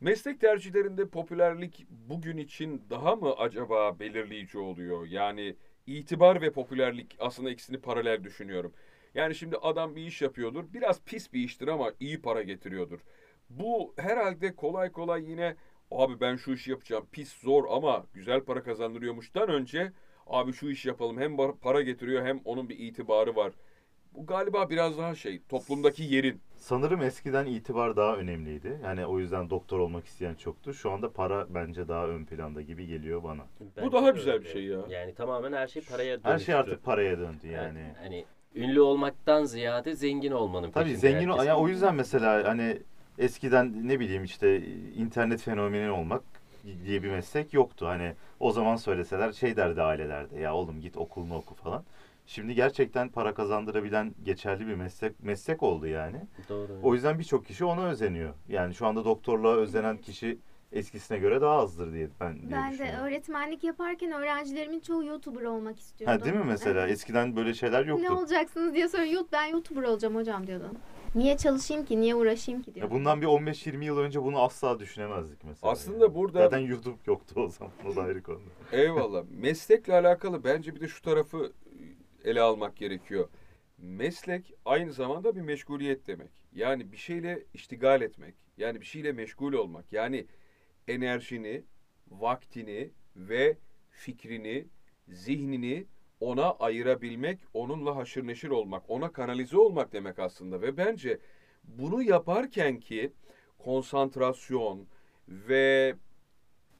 Meslek tercihlerinde popülerlik bugün için daha mı acaba belirleyici oluyor? Yani itibar ve popülerlik aslında ikisini paralel düşünüyorum. Yani şimdi adam bir iş yapıyordur. Biraz pis bir iştir ama iyi para getiriyordur. Bu herhalde kolay kolay yine abi ben şu işi yapacağım pis zor ama güzel para kazandırıyormuştan önce abi şu işi yapalım hem para getiriyor hem onun bir itibarı var. Bu galiba biraz daha şey toplumdaki yerin. Sanırım eskiden itibar daha önemliydi. Yani o yüzden doktor olmak isteyen çoktu. Şu anda para bence daha ön planda gibi geliyor bana. bence daha de güzel öyle. bir şey ya. Yani tamamen her şey paraya dönüştü. Her şey artık paraya döndü yani. yani. Hani ünlü olmaktan ziyade zengin olmanın Tabii peşinde zengin o, herkes. ya o yüzden mesela hani eskiden ne bileyim işte internet fenomeni olmak diye bir meslek yoktu. Hani o zaman söyleseler şey derdi ailelerde ya oğlum git okulunu oku falan. Şimdi gerçekten para kazandırabilen geçerli bir meslek meslek oldu yani. Doğru. O yüzden birçok kişi ona özeniyor. Yani şu anda doktorluğa özenen kişi eskisine göre daha azdır diye ben diye Ben de düşünüyorum. öğretmenlik yaparken öğrencilerimin çoğu YouTuber olmak istiyordu. Ha değil mi mesela? Evet. Eskiden böyle şeyler yoktu. Ne olacaksınız diye soruyor. "Yok, Ben YouTuber olacağım hocam diyordu. Niye çalışayım ki? Niye uğraşayım ki diyor. Ya bundan bir 15-20 yıl önce bunu asla düşünemezdik mesela. Aslında burada- Zaten YouTube yoktu o zaman. O da ayrı konu. Eyvallah. Meslekle alakalı bence bir de şu tarafı ele almak gerekiyor. Meslek aynı zamanda bir meşguliyet demek. Yani bir şeyle iştigal etmek. Yani bir şeyle meşgul olmak. Yani enerjini, vaktini ve fikrini, zihnini ona ayırabilmek, onunla haşır neşir olmak, ona kanalize olmak demek aslında. Ve bence bunu yaparken ki konsantrasyon ve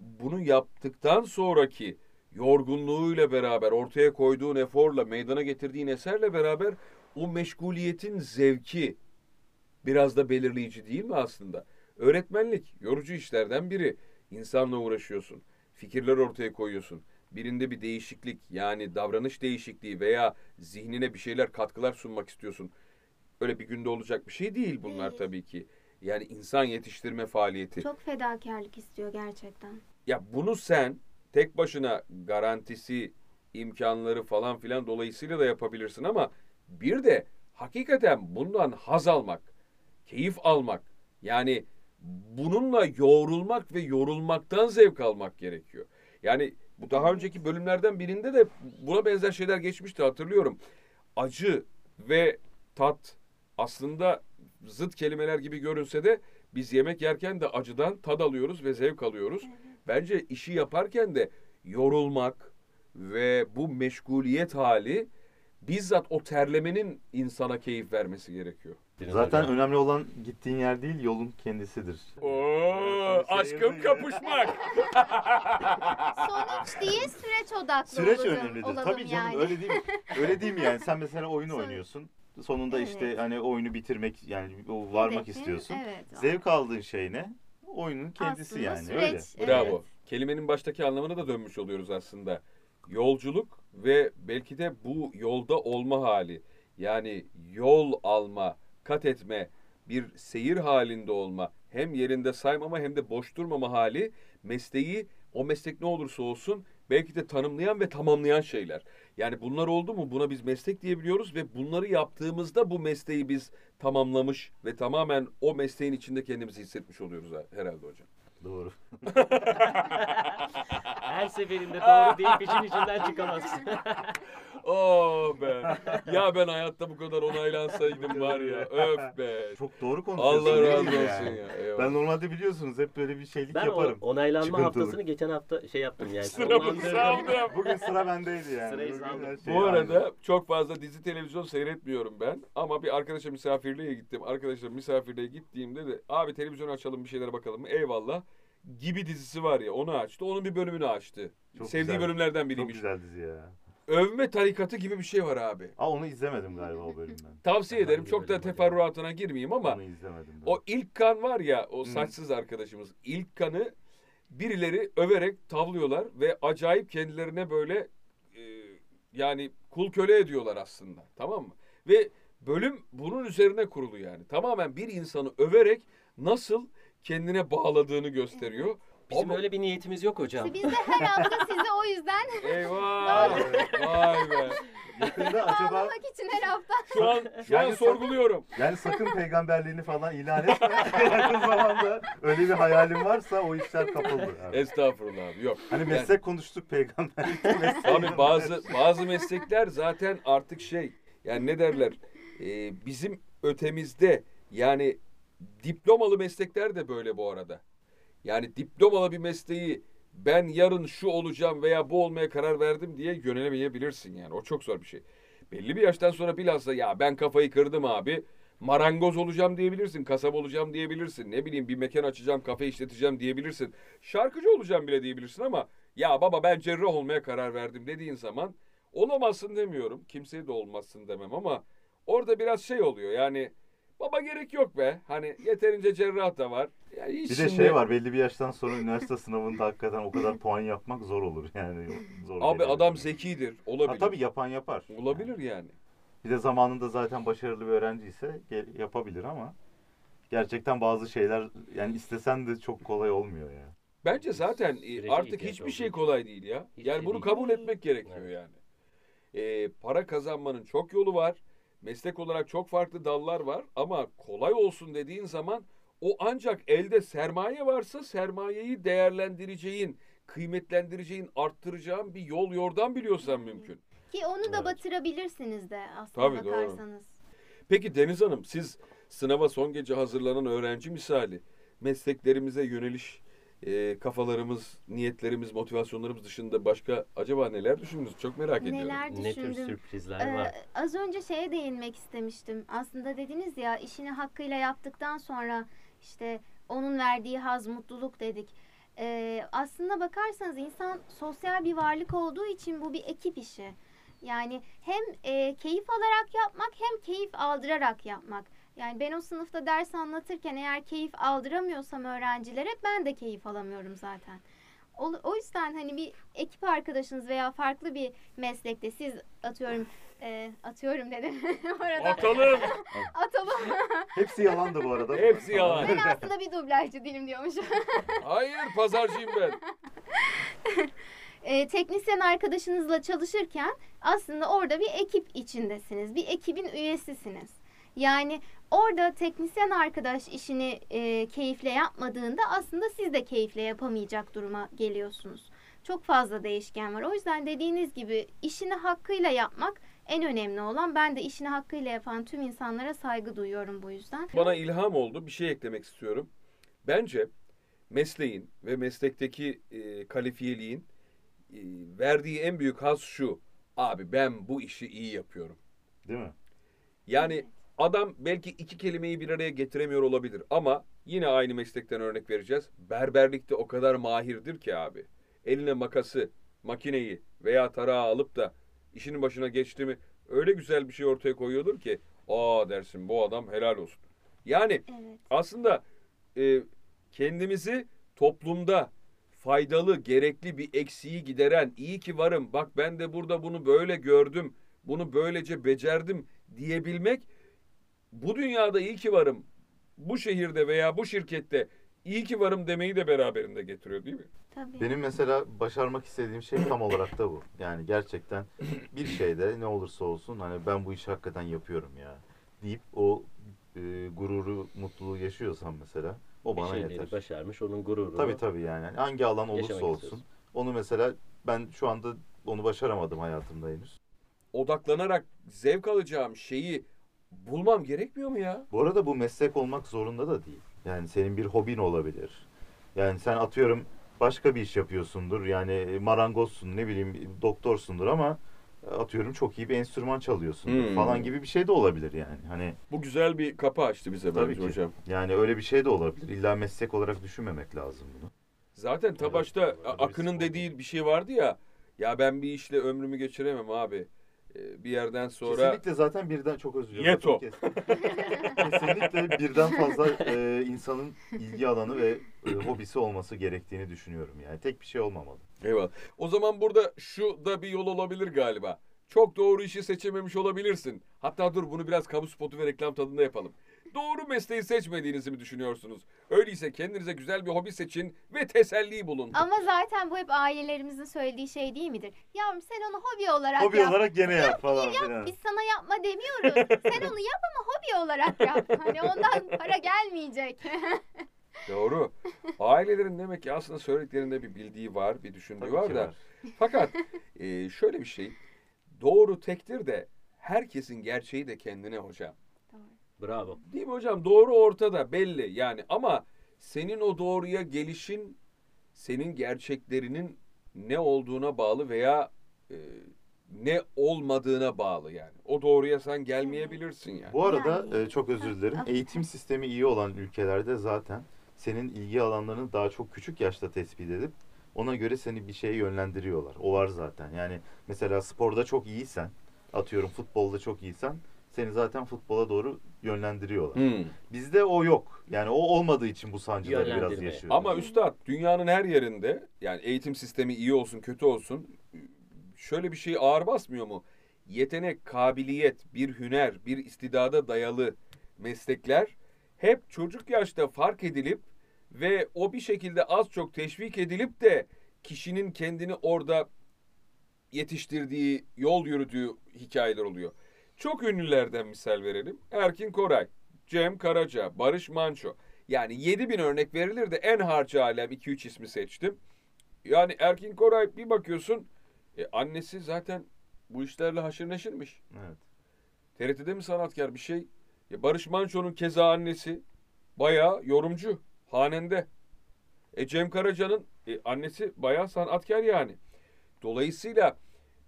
bunu yaptıktan sonraki yorgunluğuyla beraber ortaya koyduğun eforla meydana getirdiğin eserle beraber o meşguliyetin zevki biraz da belirleyici değil mi aslında? Öğretmenlik yorucu işlerden biri. İnsanla uğraşıyorsun, fikirler ortaya koyuyorsun. Birinde bir değişiklik yani davranış değişikliği veya zihnine bir şeyler katkılar sunmak istiyorsun. Öyle bir günde olacak bir şey değil bunlar Değil. tabii ki. Yani insan yetiştirme faaliyeti. Çok fedakarlık istiyor gerçekten. Ya bunu sen tek başına garantisi, imkanları falan filan dolayısıyla da yapabilirsin ama bir de hakikaten bundan haz almak, keyif almak, yani bununla yoğrulmak ve yorulmaktan zevk almak gerekiyor. Yani bu daha önceki bölümlerden birinde de buna benzer şeyler geçmişti hatırlıyorum. Acı ve tat aslında zıt kelimeler gibi görünse de biz yemek yerken de acıdan tad alıyoruz ve zevk alıyoruz. Bence işi yaparken de yorulmak ve bu meşguliyet hali bizzat o terlemenin insana keyif vermesi gerekiyor. Zaten önemli olan gittiğin yer değil yolun kendisidir. Oo, aşkım kapışmak. Sonuç değil süreç odaklı Süreç olalım, önemlidir. olalım Tabii canım yani. öyle değil mi? Öyle değil mi yani? Sen mesela oyun Sonra- oynuyorsun. Sonunda işte Evet. hani oyunu bitirmek yani o varmak Hedefin, istiyorsun. Evet. Zevk aldığın şey ne? Oyunun kendisi Aslında yani süreç, öyle. evet. Bravo. Kelimenin baştaki anlamına da dönmüş oluyoruz aslında. Yolculuk ve belki de bu yolda olma hali. Yani yol alma, kat etme, bir seyir halinde olma, hem yerinde saymama hem de boş durmama hali mesleği o meslek ne olursa olsun belki de tanımlayan ve tamamlayan şeyler. Yani bunlar oldu mu buna biz meslek diyebiliyoruz ve bunları yaptığımızda bu mesleği biz tamamlamış ve tamamen o mesleğin içinde kendimizi hissetmiş oluyoruz herhalde hocam. Doğru. Her seferinde doğru deyip işin içinden çıkamazsın. Oh be. Ya ben hayatta bu kadar onaylansaydım var ya. Öf be. Çok doğru konuşuyorsun. Allah razı olsun ya. Eyvallah. Ben normalde biliyorsunuz hep böyle bir şeylik Ben o yaparım. onaylanma Çıkıntılık. haftasını geçen hafta şey yaptım yani. Sınavı sonlandırdım. saldım. Bugün sıra bendeydi yani. Sırayı Bugün saldım. her şey Bu aynı. arada çok fazla dizi televizyon seyretmiyorum ben. Ama bir arkadaşa misafirliğe gittim. Arkadaşlar misafirliğe gittiğimde de abi televizyon açalım bir şeylere bakalım mı? Eyvallah. Gibi dizisi var ya onu açtı. Onun bir bölümünü açtı. Çok Sevdiği güzel. bölümlerden Çok biriymiş. güzel dizi ya. Övme tarikatı gibi bir şey var abi. Aa onu izlemedim galiba o bölümden. Tavsiye ederim. de Çok da teferruatına girmeyeyim ama Onu izlemedim. ben. O ilk kan var ya o saçsız arkadaşımız. İlk kanı birileri överek tavlıyorlar ve acayip kendilerine böyle e, yani kul köle ediyorlar aslında. Tamam mı? Ve bölüm bunun üzerine kurulu yani. Tamamen bir insanı överek nasıl kendine bağladığını gösteriyor. Bizim Ama- öyle bir niyetimiz yok hocam. Biz de her hafta sizi o yüzden Eyvah! Vay be! Yakında acaba bağlamak için her hafta Şu an şu an Yani sorguluyorum. yani sakın peygamberliğini falan ilan etme. Yakın zamanda öyle bir hayalin varsa o işler kapıldı. Yani. Estağfurullah abi. Yok. Hani Yani- meslek konuştuk peygamberlik. mesleği- Abi bazı bazı meslekler zaten artık şey yani ne derler e, bizim ötemizde yani diplomalı meslekler de böyle bu arada. Yani diplomalı bir mesleği ben yarın şu olacağım veya bu olmaya karar verdim diye yönelemeyebilirsin yani. O çok zor bir şey. Belli bir yaştan sonra bilhassa ya ben kafayı kırdım abi. Marangoz olacağım diyebilirsin, kasap olacağım diyebilirsin. Ne bileyim bir mekan açacağım, kafe işleteceğim diyebilirsin. Şarkıcı olacağım bile diyebilirsin ama ya baba ben cerrah olmaya karar verdim dediğin zaman olamazsın demiyorum. Kimseye de olmazsın demem ama orada biraz şey oluyor yani baba gerek yok be. Hani yeterince cerrah da var. Yani hiç Bir de şimdi- şey var belli bir yaştan sonra üniversite sınavında hakikaten o kadar puan yapmak zor olur yani. Zor Abi adam zekidir. Olabilir. Ha, tabii yapan yapar. Olabilir yani. Bir de zamanında zaten başarılı bir öğrenciyse gel- yapabilir ama gerçekten bazı şeyler yani istesen de çok kolay olmuyor ya. Bence zaten Sürece artık hiçbir olduğu şey kolay değil ya. Hiçbir yani şey bunu değil. kabul etmek gerekiyor Evet. yani. Ee, para kazanmanın çok yolu var. Meslek olarak çok farklı dallar var ama kolay olsun dediğin zaman o ancak elde sermaye varsa sermayeyi değerlendireceğin, kıymetlendireceğin, arttıracağın bir yol yordan biliyorsan mümkün. ki onu da Evet. batırabilirsiniz de aslında Tabii, doğru. bakarsanız. Peki Deniz Hanım siz sınava son gece hazırlanan öğrenci misali mesleklerimize yöneliş e, kafalarımız, niyetlerimiz, motivasyonlarımız dışında başka acaba neler düşündünüz? Çok merak ediyorum. Neler Ne tür düşündüm? sürprizler Ee, var. az önce şeye değinmek istemiştim. Aslında dediniz ya işini hakkıyla yaptıktan sonra işte onun verdiği haz, mutluluk dedik. Ee, aslında bakarsanız insan sosyal bir varlık olduğu için bu bir ekip işi. Yani hem e, keyif alarak yapmak hem keyif aldırarak yapmak. Yani ben o sınıfta ders anlatırken eğer keyif aldıramıyorsam öğrencilere ben de keyif alamıyorum zaten. O, o yüzden hani bir ekip arkadaşınız veya farklı bir meslekte siz atıyorum e, atıyorum dedim orada Atalım. atalım. Hepsi yalandı bu arada. Hepsi yalan. ben aslında bir dublajcı değilim diyormuş. Hayır pazarcıyım ben. e, teknisyen arkadaşınızla çalışırken aslında orada bir ekip içindesiniz. Bir ekibin üyesisiniz. Yani orada teknisyen arkadaş işini e, keyifle yapmadığında aslında siz de keyifle yapamayacak duruma geliyorsunuz. Çok fazla değişken var. O yüzden dediğiniz gibi işini hakkıyla yapmak en önemli olan. Ben de işini hakkıyla yapan tüm insanlara saygı duyuyorum bu yüzden. Bana ilham oldu. Bir şey eklemek istiyorum. Bence mesleğin ve meslekteki e, kalifiyeliğin e, verdiği en büyük haz şu. Abi ben bu işi iyi yapıyorum. Değil mi? Yani adam belki iki kelimeyi bir araya getiremiyor olabilir ama yine aynı meslekten örnek vereceğiz. Berberlikte o kadar mahirdir ki abi. Eline makası, makineyi veya tarağı alıp da işinin başına geçti mi öyle güzel bir şey ortaya koyuyordur ki aa dersin bu adam helal olsun. Yani Evet. aslında e, kendimizi toplumda faydalı, gerekli bir eksiği gideren, iyi ki varım, bak ben de burada bunu böyle gördüm, bunu böylece becerdim diyebilmek, bu dünyada iyi ki varım, bu şehirde veya bu şirkette iyi ki varım demeyi de beraberinde getiriyor değil mi? Tabii. Benim mesela başarmak istediğim şey tam olarak da bu. Yani gerçekten bir şeyde ne olursa olsun hani ben bu işi hakikaten yapıyorum ya deyip o e, gururu, mutluluğu yaşıyorsam mesela o bir bana şeyleri yeter. başarmış onun gururunu. Tabii tabii yani. Hangi alan olursa olsun. istiyorsun. Onu mesela ben şu anda onu başaramadım hayatımda henüz. Odaklanarak zevk alacağım şeyi bulmam gerekmiyor mu ya? Bu arada bu meslek olmak zorunda da değil. Yani senin bir hobin olabilir. Yani sen atıyorum başka bir iş yapıyorsundur. Yani marangozsun ne bileyim doktorsundur ama atıyorum çok iyi bir enstrüman çalıyorsundur Hmm. falan gibi bir şey de olabilir yani. Hani Bu güzel bir kapı açtı bize Tabii bence ki. hocam. yani öyle bir şey de olabilir. İlla meslek olarak düşünmemek lazım bunu. Zaten ta Evet, başta bir Akın'ın dediği bir şey vardı ya. Ya ben bir işle ömrümü geçiremem abi. Ee, Bir yerden sonra Kesinlikle zaten birden çok özür dilerim. Yeto. Kesinlikle birden fazla e, insanın ilgi alanı ve e, hobisi olması gerektiğini düşünüyorum yani. Tek bir şey olmamalı. Eyvallah. O zaman burada şu da bir yol olabilir galiba. Çok doğru işi seçememiş olabilirsin. Hatta dur bunu biraz kamu spotu ve reklam tadında yapalım. Doğru mesleği seçmediğinizi mi düşünüyorsunuz? Öyleyse kendinize güzel bir hobi seçin ve teselli bulun. Ama zaten bu hep ailelerimizin söylediği şey değil midir? Yavrum sen onu hobi olarak Hobi yap. olarak gene yap falan filan. Biz sana yapma demiyoruz. sen onu yap ama hobi olarak yap. Hani ondan para gelmeyecek. Doğru. Ailelerin demek ki aslında söylediklerinde bir bildiği var, bir düşündüğü Tabii var ki da. var. Fakat e, şöyle bir şey. Doğru tektir de herkesin gerçeği de kendine hocam. Bravo. Değil mi hocam? Doğru ortada belli yani ama senin o doğruya gelişin senin gerçeklerinin ne olduğuna bağlı veya e, ne olmadığına bağlı yani. O doğruya sen gelmeyebilirsin yani. Bu arada e, çok özür dilerim. Eğitim sistemi iyi olan ülkelerde zaten senin ilgi alanlarını daha çok küçük yaşta tespit edip ona göre seni bir şeye yönlendiriyorlar. O var zaten. Yani mesela sporda çok iyiysen, atıyorum futbolda çok iyisen seni zaten futbola doğru yönlendiriyorlar. Hmm. Bizde o yok. Yani o olmadığı için bu sancıları biraz yaşıyoruz. Ama üstad dünyanın her yerinde yani eğitim sistemi iyi olsun kötü olsun şöyle bir şey ağır basmıyor mu? Yetenek, kabiliyet, bir hüner, bir istidada dayalı meslekler hep çocuk yaşta fark edilip ve o bir şekilde az çok teşvik edilip de kişinin kendini orada yetiştirdiği, yol yürüdüğü hikayeler oluyor. Çok ünlülerden misal verelim. Erkin Koray, Cem Karaca, Barış Manço. Yani 7000 örnek verilir de en harcı alem 2-3 ismi seçtim. Yani Erkin Koray bir bakıyorsun e, annesi zaten bu işlerle haşır neşirmiş. Evet. TRT'de mi sanatkar bir şey? E, Barış Manço'nun keza annesi bayağı yorumcu, hanende. E, Cem Karaca'nın e, annesi bayağı sanatkar yani. Dolayısıyla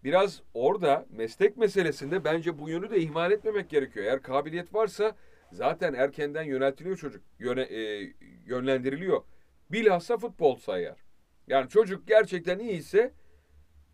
biraz orada meslek meselesinde bence bu yönü de ihmal etmemek gerekiyor. Eğer kabiliyet varsa zaten erkenden yöneltiliyor çocuk. Yöne, e, yönlendiriliyor. Bilhassa futbol sayar. Yani çocuk gerçekten iyi ise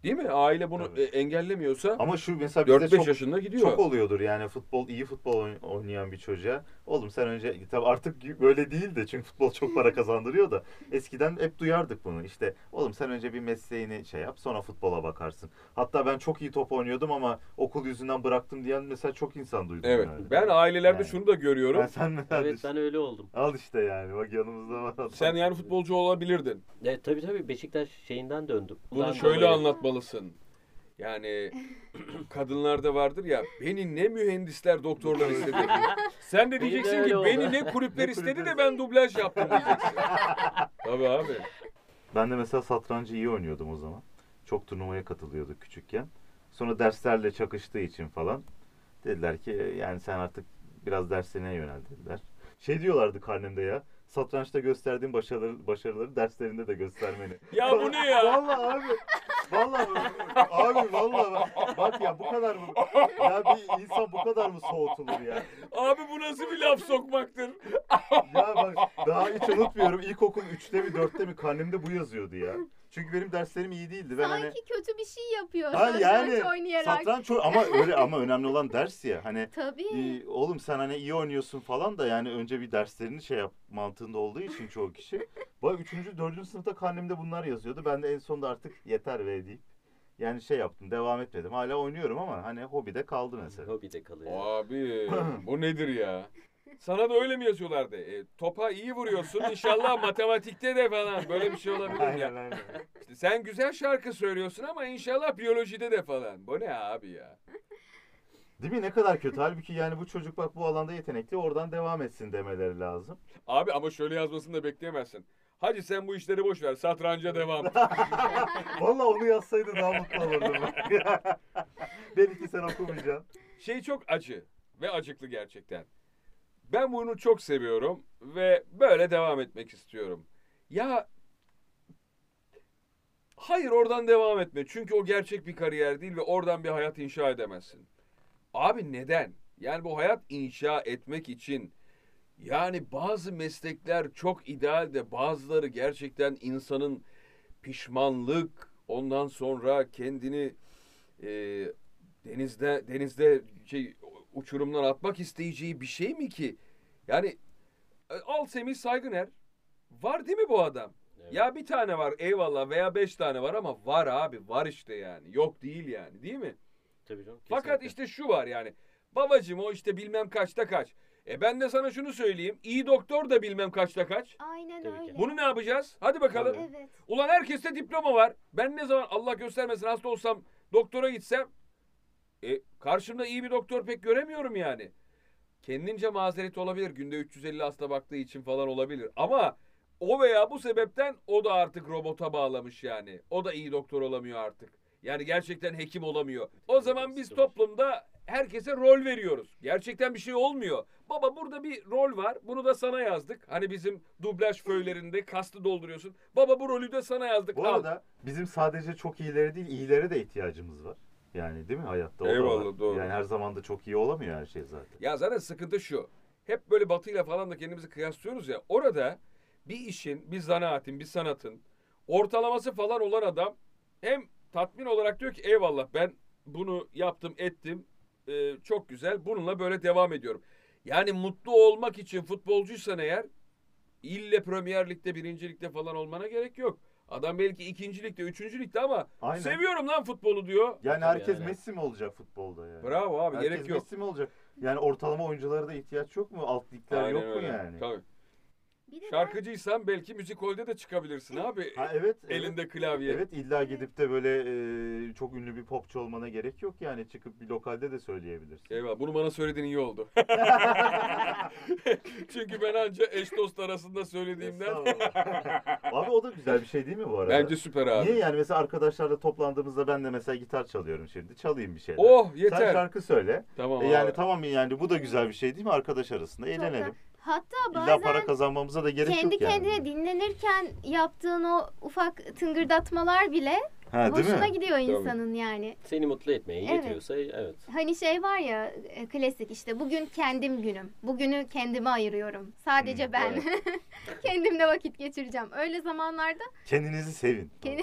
Değil mi? Aile bunu Tabii. e, engellemiyorsa Ama şu mesela bizde 4-5 çok yaşında gidiyor. Çok oluyordur yani futbol iyi futbol oyn- oynayan bir çocuğa. Oğlum sen önce tabii artık böyle değil de çünkü futbol çok para kazandırıyor da eskiden hep duyardık bunu. İşte oğlum sen önce bir mesleğini şey yap sonra futbola bakarsın. Hatta ben çok iyi top oynuyordum ama okul yüzünden bıraktım diyen mesela çok insan duydum. Evet. yani. Ben ailelerde Yani. şunu da görüyorum. Ben sen mesela Evet ben öyle oldum. al işte yani bak yanımızda var. adam. Sen yani futbolcu olabilirdin. E, tabii tabii Beşiktaş şeyinden döndüm. Bunu Ulan şöyle dolayı- anlatmalısın. Yani kadınlarda vardır ya beni ne mühendisler doktorlar istedi. Sen de diyeceksin ki oldu. beni ne kulüpler istedi de ben dublaj yaptım diyeceksin. Tabii abi. Ben de mesela satrancı iyi oynuyordum o zaman. Çok turnuvaya katılıyorduk küçükken. Sonra derslerle çakıştığı için falan dediler ki yani sen artık biraz derslerine yönel dediler. Şey diyorlardı karnemde ya. Satrançta gösterdiğin başarıları, başarıları derslerinde de göstermeni. Ya bu ne ya? Vallahi abi. Vallahi abi vallahi bak, bak ya bu kadar mı? Ya bir insan bu kadar mı soğutulur ya? Abi bu nasıl bir laf sokmaktır? Ya bak daha hiç unutmuyorum. İlkokul 3'te mi 4'te mi karnemde bu yazıyordu ya. Çünkü benim derslerim iyi değildi. Ben hani Sanki kötü bir şey yapıyor. Ha satranç yani oynayarak. satranç ama öyle ama önemli olan ders ya. Hani Tabii. e, oğlum sen hani iyi oynuyorsun falan da yani önce bir derslerini şey yap mantığında olduğu için çoğu kişi. Bak 3. 4. sınıfta karnemde bunlar yazıyordu. Ben de en sonunda artık yeter ve deyip yani şey yaptım devam etmedim. Hala oynuyorum ama hani hobide kaldı mesela. Hobide kalıyor. Abi bu nedir ya? Sana da öyle mi yazıyorlardı? E, topa iyi vuruyorsun inşallah matematikte de falan. Böyle bir şey olabilir Aynen ya? aynen. İşte sen güzel şarkı söylüyorsun ama inşallah biyolojide de falan. Bu ne abi ya? Değil mi? Ne kadar kötü. Halbuki yani bu çocuk bak bu alanda yetenekli oradan devam etsin demeleri lazım. Abi ama şöyle yazmasını da bekleyemezsin. Hadi sen bu işleri boş ver. Satranca devam. Vallahi onu yazsaydı daha mutlu olurdum. Belki sen okumayacaksın. şey çok acı ve acıklı gerçekten. Ben bunu çok seviyorum ve böyle devam etmek istiyorum. Ya hayır oradan devam etme. Çünkü o gerçek bir kariyer değil ve oradan bir hayat inşa edemezsin. Abi neden? Yani bu hayat inşa etmek için yani bazı meslekler çok ideal de bazıları gerçekten insanın pişmanlık ondan sonra kendini e, denizde denizde şey uçurumdan atmak isteyeceği bir şey mi ki? Yani e, al Semih Saygıner. Var değil mi bu adam? Evet. Ya bir tane var eyvallah veya beş tane var ama var abi var işte yani. Yok değil yani değil mi? Tabii canım, Fakat kesinlikle. işte şu var yani. Babacım o işte bilmem kaçta kaç. E ben de sana şunu söyleyeyim. İyi doktor da bilmem kaçta kaç. Aynen Tabii ki. öyle. Bunu ne yapacağız? Hadi bakalım. Evet. Ulan herkeste diploma var. Ben ne zaman Allah göstermesin hasta olsam doktora gitsem e, karşımda iyi bir doktor pek göremiyorum yani. Kendince mazereti olabilir. Günde 350 hasta baktığı için falan olabilir. Ama o veya bu sebepten o da artık robota bağlamış yani. O da iyi doktor olamıyor artık. Yani gerçekten hekim olamıyor. O zaman biz toplumda herkese rol veriyoruz. Gerçekten bir şey olmuyor. Baba burada bir rol var. Bunu da sana yazdık. Hani bizim dublaj föylerinde kastı dolduruyorsun. Baba bu rolü de sana yazdık. Bu Al. arada bizim sadece çok iyilere değil iyilere de ihtiyacımız var. Yani değil mi hayatta? O Eyvallah, var. doğru. Yani her zaman da çok iyi olamıyor her şey zaten. Ya zaten sıkıntı şu. Hep böyle batıyla falan da kendimizi kıyaslıyoruz ya. Orada bir işin, bir zanaatin, bir sanatın ortalaması falan olan adam hem tatmin olarak diyor ki eyvallah ben bunu yaptım ettim Ee, çok güzel bununla böyle devam ediyorum. Yani mutlu olmak için futbolcuysan eğer ille Premier Lig'de, birinci ligde falan olmana gerek yok. Adam belki ikinci ligde, üçüncü ligde ama Aynen. seviyorum lan futbolu diyor. Yani Tabii herkes yani. Messi mi olacak futbolda yani? Bravo abi herkes gerek yok. Messi mi olacak? Yani ortalama oyunculara da ihtiyaç yok mu? Alt ligler Aynen yok mu öyle. yani? Tabii. Bir de ben- Şarkıcıysan belki müzikolde de çıkabilirsin abi. Ha evet. evet. Elinde klavye. Evet illa gidip de böyle e, çok ünlü bir popçu olmana gerek yok yani çıkıp bir lokalde de söyleyebilirsin. Eyvah bunu bana söylediğin iyi oldu. Çünkü ben anca eş dost arasında söylediğimden. Abi o da güzel bir şey değil mi bu arada? Bence süper abi. Niye yani mesela arkadaşlarla toplandığımızda ben de mesela gitar çalıyorum şimdi. Çalayım bir şeyler. Oh Sen yeter. şarkı söyle. Tamam E abi. yani tamam yani bu da güzel bir şey değil mi arkadaş arasında? Çok Hatta İlla bazen para kazanmamıza da gerek kendi yok yani. kendine dinlenirken yaptığın o ufak tıngırdatmalar bile Ha değil hoşuna mi? gidiyor insanın yani. Seni mutlu etmeye Evet. yetiyorsa evet. Hani şey var ya e, klasik işte bugün kendim günüm. Bugünü kendime ayırıyorum. Sadece Hmm, ben. Kendimle vakit geçireceğim. Öyle zamanlarda Kendinizi sevin. Kendi-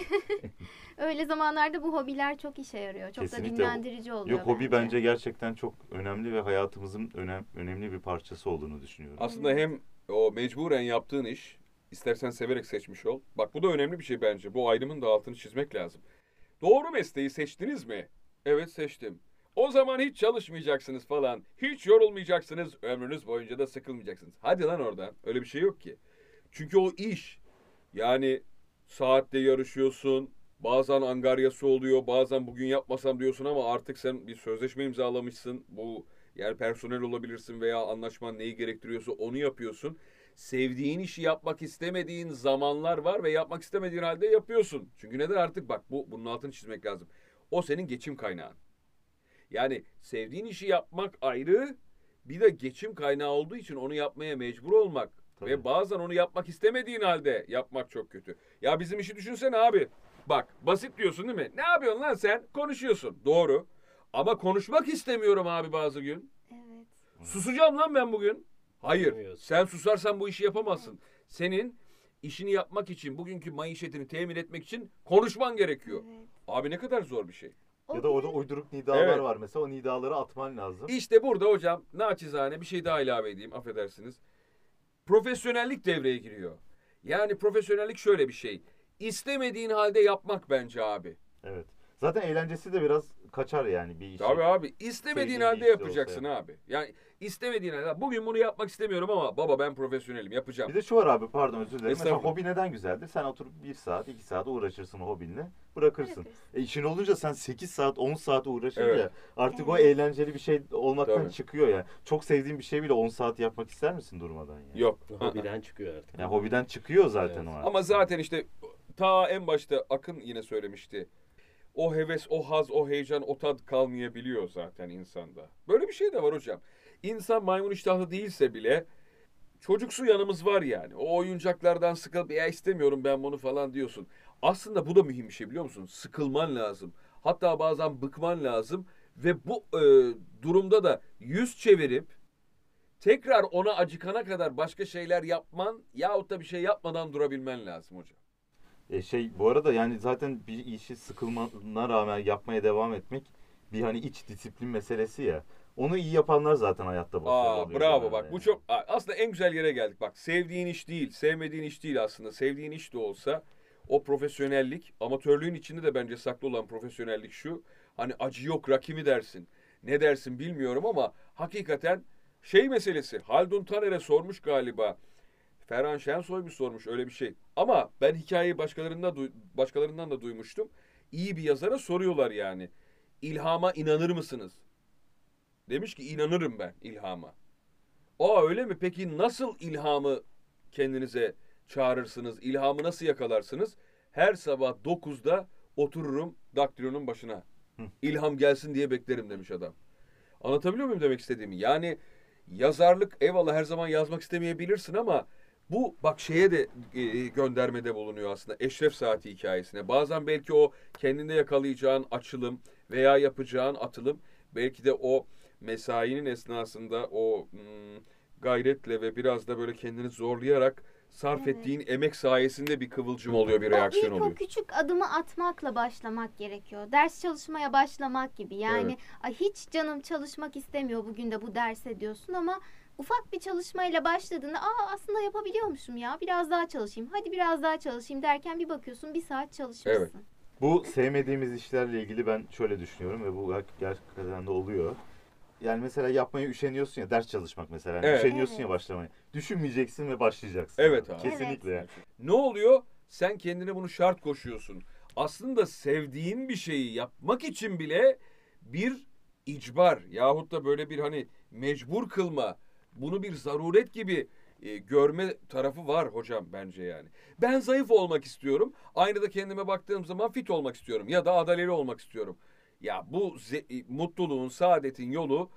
Öyle zamanlarda bu hobiler çok işe yarıyor. Çok Kesinlikle. da dinlendirici oluyor Yok hobi bence gerçekten çok önemli ve hayatımızın önem, önemli bir parçası olduğunu düşünüyorum. Aslında hem o mecburen yaptığın iş, istersen severek seçmiş ol. Bak bu da önemli bir şey bence. Bu ayrımın da altını çizmek lazım. Doğru mesleği seçtiniz mi? Evet seçtim. O zaman hiç çalışmayacaksınız falan. Hiç yorulmayacaksınız. Ömrünüz boyunca da sıkılmayacaksınız. Hadi lan oradan. Öyle bir şey yok ki. Çünkü o iş. Yani saatte yarışıyorsun. Bazen angaryası oluyor. Bazen bugün yapmasam diyorsun ama artık sen bir sözleşme imzalamışsın. Bu yani personel olabilirsin veya anlaşman neyi gerektiriyorsa onu yapıyorsun. Sevdiğin işi yapmak istemediğin zamanlar var ve yapmak istemediğin halde yapıyorsun. Çünkü neden artık bak bu bunun altını çizmek lazım. O senin geçim kaynağın. Yani sevdiğin işi yapmak ayrı, bir de geçim kaynağı olduğu için onu yapmaya mecbur olmak Tabii. ve bazen onu yapmak istemediğin halde yapmak çok kötü. Ya bizim işi düşünsene abi. Bak basit diyorsun değil mi? Ne yapıyorsun lan sen? Konuşuyorsun. Doğru. Ama konuşmak istemiyorum abi bazı gün. Evet. Susacağım lan ben bugün. Hayır. Sen susarsan bu işi yapamazsın. Senin işini yapmak için, bugünkü maişetini temin etmek için konuşman gerekiyor. evet. Abi ne kadar zor bir şey. Ya da orada uyduruk nidalar Evet. var mesela o nidaları atman lazım. İşte burada hocam naçizane bir şey daha ilave edeyim affedersiniz. Profesyonellik devreye giriyor. Yani profesyonellik şöyle bir şey. İstemediğin halde yapmak bence abi. Evet. Zaten eğlencesi de biraz kaçar yani bir işi. Tabii abi. istemediğin Sevdiğin halde bir yapacaksın olsa abi. Yani istemediğin halde. Bugün bunu yapmak istemiyorum ama baba ben profesyonelim yapacağım. Bir de şu var abi pardon özür dilerim. Mesela Estağfurullah. hobi neden güzeldir? Sen oturup bir saat, iki saat uğraşırsın hobinle. Bırakırsın. Bırakırsın. E işin olunca sen 8 saat, 10 saat uğraşınca Evet. artık o eğlenceli bir şey olmaktan Tabii. çıkıyor ya. Çok sevdiğin bir şey bile 10 saat yapmak ister misin durmadan yani? Yok. Hobiden çıkıyor artık. Yani hobiden çıkıyor zaten Evet. o. Ama zaten işte ta en başta Akın yine söylemişti. O heves, o haz, o heyecan, o tad kalmayabiliyor zaten insanda. Böyle bir şey de var hocam. İnsan maymun iştahlı değilse bile çocuksu yanımız var yani. O oyuncaklardan sıkılıp ya istemiyorum ben bunu falan diyorsun. Aslında bu da mühim bir şey biliyor musun? Sıkılman lazım. Hatta bazen bıkman lazım. Ve bu e, durumda da yüz çevirip tekrar ona acıkana kadar başka şeyler yapman yahut da bir şey yapmadan durabilmen lazım hocam. E şey bu arada yani zaten bir işi sıkılmana rağmen yapmaya devam etmek bir hani iç disiplin meselesi ya. Onu iyi yapanlar zaten hayatta başarılı Aa oluyor. bravo bak yani. bu çok aslında en güzel yere geldik. Bak sevdiğin iş değil, sevmediğin iş değil aslında. Sevdiğin iş de olsa o profesyonellik, amatörlüğün içinde de bence saklı olan profesyonellik şu. Hani acı yok rakimi dersin. Ne dersin bilmiyorum ama hakikaten şey meselesi. Haldun Taner'e sormuş galiba. Ferhan Şensoy mu sormuş öyle bir şey. Ama ben hikayeyi başkalarından, duy- başkalarından da duymuştum. İyi bir yazara soruyorlar yani. İlhama inanır mısınız? Demiş ki inanırım ben ilhama. Aa öyle mi? Peki nasıl ilhamı kendinize çağırırsınız? İlhamı nasıl yakalarsınız? Her sabah 9'da otururum daktilonun başına. İlham gelsin diye beklerim demiş adam. Anlatabiliyor muyum demek istediğimi? Yani yazarlık eyvallah her zaman yazmak istemeyebilirsin ama bu bak şeye de e, göndermede bulunuyor aslında. Eşref Saati hikayesine. Bazen belki o kendinde yakalayacağın açılım veya yapacağın atılım belki de o mesainin esnasında o hmm, gayretle ve biraz da böyle kendini zorlayarak sarf Evet. ettiğin emek sayesinde bir kıvılcım oluyor, bir reaksiyon ilk oluyor. o küçük adımı atmakla başlamak gerekiyor. Ders çalışmaya başlamak gibi. Yani Evet. "Ay, hiç canım çalışmak istemiyor bugün de bu derse diyorsun ama ufak bir çalışmayla başladığında aa aslında yapabiliyormuşum ya biraz daha çalışayım hadi biraz daha çalışayım derken bir bakıyorsun bir saat çalışmışsın. Evet. Bu sevmediğimiz işlerle ilgili ben şöyle düşünüyorum ve bu gerçekten de oluyor. Yani mesela yapmaya üşeniyorsun ya ders çalışmak mesela. Yani Evet. Üşeniyorsun Evet. ya başlamaya. Düşünmeyeceksin ve başlayacaksın. Evet abi. Kesinlikle. yani. Ne oluyor? Sen kendine bunu şart koşuyorsun. Aslında sevdiğin bir şeyi yapmak için bile bir icbar yahut da böyle bir hani mecbur kılma, bunu bir zaruret gibi e, görme tarafı var hocam bence yani. Ben zayıf olmak istiyorum. Aynada kendime baktığım zaman fit olmak istiyorum ya da adaleli olmak istiyorum. Ya bu e, mutluluğun, saadetin yolu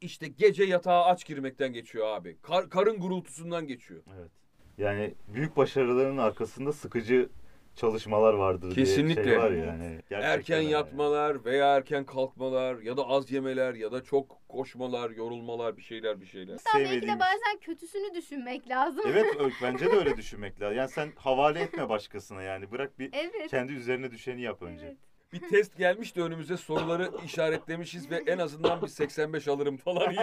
işte gece yatağa aç girmekten geçiyor abi. Kar- karın gurultusundan geçiyor. Evet. Yani büyük başarıların arkasında sıkıcı çalışmalar vardır Kesinlikle. diye şey var ya. Yani. Gerçekten Erken öyle. yatmalar veya erken kalkmalar ya da az yemeler ya da çok koşmalar, yorulmalar bir şeyler bir şeyler. Hatta belki de sevmediğim- bazen kötüsünü düşünmek lazım. Evet ö- bence de öyle düşünmek lazım. Yani sen havale etme başkasına yani. Bırak bir Evet. kendi üzerine düşeni yap önce. evet. Bir test gelmiş de önümüze soruları işaretlemişiz ve en azından bir 85 alırım falan.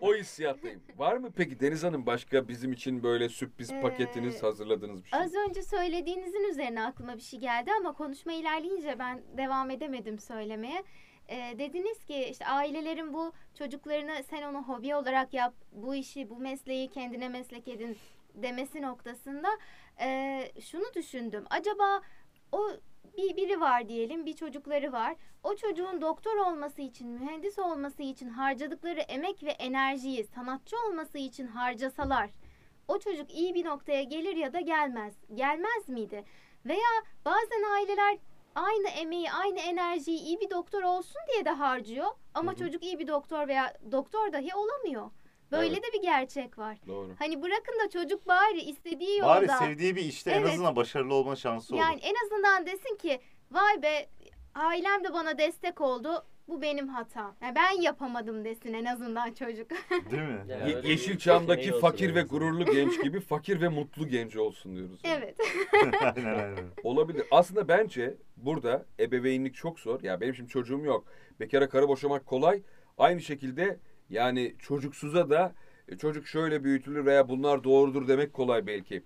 o hissiyattayım. Var mı peki Deniz Hanım başka bizim için böyle sürpriz Ee, paketiniz hazırladığınız bir şey? Az önce söylediğinizin üzerine aklıma bir şey geldi ama konuşma ilerleyince ben devam edemedim söylemeye. Ee, dediniz ki işte ailelerin bu çocuklarını sen onu hobi olarak yap, bu işi, bu mesleği kendine meslek edin demesi noktasında e, şunu düşündüm. Acaba o bir biri var diyelim, bir çocukları var. O çocuğun doktor olması için, mühendis olması için harcadıkları emek ve enerjiyi sanatçı olması için harcasalar o çocuk iyi bir noktaya gelir ya da gelmez. Gelmez miydi? Veya bazen aileler aynı emeği, aynı enerjiyi iyi bir doktor olsun diye de harcıyor ama Hı hı. çocuk iyi bir doktor veya doktor dahi olamıyor. Böyle Evet. de bir gerçek var. Doğru. Hani bırakın da çocuk bari istediği yolda Bari sevdiği bir işte en Evet. azından başarılı olma şansı olur. yani en azından desin ki vay be ailem de bana destek oldu. Bu benim hatam. Yani ben yapamadım desin en azından çocuk. Değil mi? Ya Ye- Yeşilçam'daki fakir en ve gururlu genç gibi fakir ve mutlu genç olsun diyoruz. yani. evet. aynen aynen. Olabilir. Aslında bence burada ebeveynlik çok zor. Ya benim şimdi çocuğum yok. Bekara karı boşamak kolay. Aynı şekilde yani çocuksuza da e, çocuk şöyle büyütülür veya bunlar doğrudur demek kolay belki.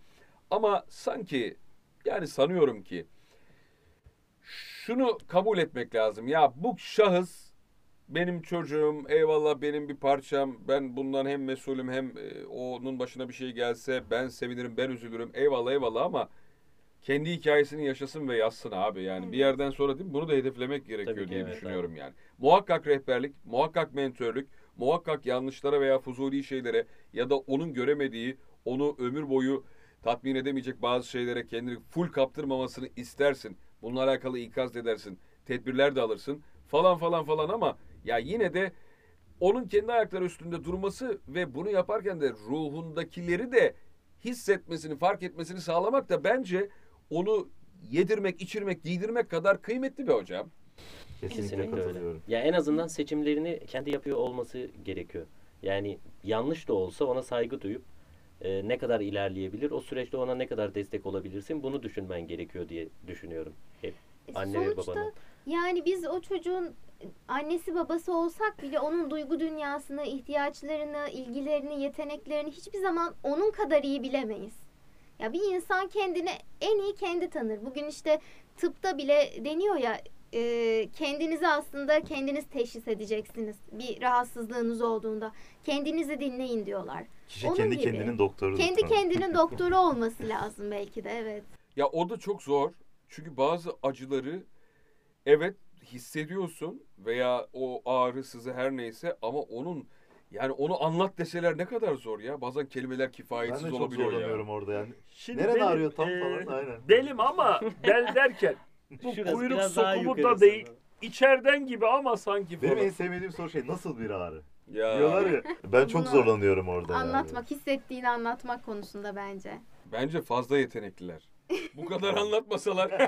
Ama sanki yani sanıyorum ki şunu kabul etmek lazım. Ya bu şahıs benim çocuğum, eyvallah benim bir parçam. Ben bundan hem mesulüm hem e, onun başına bir şey gelse ben sevinirim, ben üzülürüm. Eyvallah eyvallah ama kendi hikayesini yaşasın ve yazsın abi. Yani bir yerden sonra değil mi? Bunu da hedeflemek gerekiyor Tabii diye evet, düşünüyorum yani. Muhakkak rehberlik, muhakkak mentörlük, muhakkak yanlışlara veya fuzuli şeylere ya da onun göremediği, onu ömür boyu tatmin edemeyecek bazı şeylere kendini full kaptırmamasını istersin. Bununla alakalı ikaz edersin. Tedbirler de alırsın falan falan falan ama ya yine de onun kendi ayakları üstünde durması ve bunu yaparken de ruhundakileri de hissetmesini, fark etmesini sağlamak da bence onu yedirmek, içirmek, giydirmek kadar kıymetli bir hocam. Kesinlikle, Kesinlikle öyle. Ya en azından seçimlerini kendi yapıyor olması gerekiyor. Yani yanlış da olsa ona saygı duyup e, ne kadar ilerleyebilir, o süreçte ona ne kadar destek olabilirsin bunu düşünmen gerekiyor diye düşünüyorum. Hep anne ve E, Sonuçta babanın. Yani biz o çocuğun annesi babası olsak bile onun duygu dünyasını, ihtiyaçlarını, ilgilerini, yeteneklerini hiçbir zaman onun kadar iyi bilemeyiz. Ya bir insan kendini en iyi kendi tanır. Bugün işte tıpta bile deniyor ya e, kendinizi aslında kendiniz teşhis edeceksiniz. Bir rahatsızlığınız olduğunda kendinizi dinleyin diyorlar. Kişi Onun kendi gibi. kendinin doktorudur. Kendi tabii. kendinin doktoru olması lazım belki de evet. Ya o da çok zor. Çünkü bazı acıları evet hissediyorsun veya o ağrı sızı her neyse ama onun yani onu anlat deseler ne kadar zor ya. Bazen kelimeler Ben kifayetsiz de çok olabiliyor ya. zorlanıyorum orada yani. Şimdi Nerede benim, ağrıyor tam e, falan? Aynen. Benim ama bel derken bu Şurası kuyruk biraz daha sokumu da değil. içeriden gibi ama sanki Benim falan. en sevmediğim soru şey nasıl bir ağrı? Ya Diyorlar ya. Ben çok Bunu zorlanıyorum orada. yani. Anlatmak, hissettiğini anlatmak konusunda bence. bence fazla yetenekliler. Bu kadar anlatmasalar.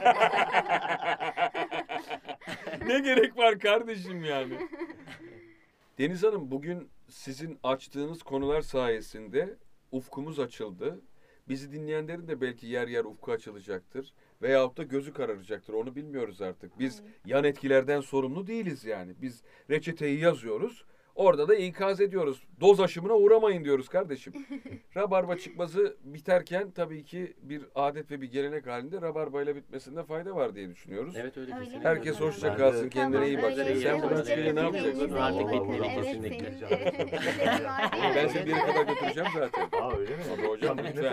ne gerek var kardeşim yani? Deniz Hanım bugün sizin açtığınız konular sayesinde ufkumuz açıldı. Bizi dinleyenlerin de belki yer yer ufku açılacaktır. Veyahut da gözü kararacaktır. Onu bilmiyoruz artık. Biz yan etkilerden sorumlu değiliz yani. Biz reçeteyi yazıyoruz. Orada da ikaz ediyoruz. Doz aşımına uğramayın diyoruz kardeşim. Rabarba çıkmazı biterken tabii ki bir adet ve bir gelenek halinde rabarbayla bitmesinde fayda var diye düşünüyoruz. Evet öyle kesinlikle. Herkes Tamam. hoşça kalsın, kendine iyi Tamam, bak. Sen buradan çıkınca ne yapacaksın? Artık Evet, kesinlikle. e, ben seni bir yere kadar götüreceğim zaten. Aa öyle mi? Hocam Tamam, lütfen.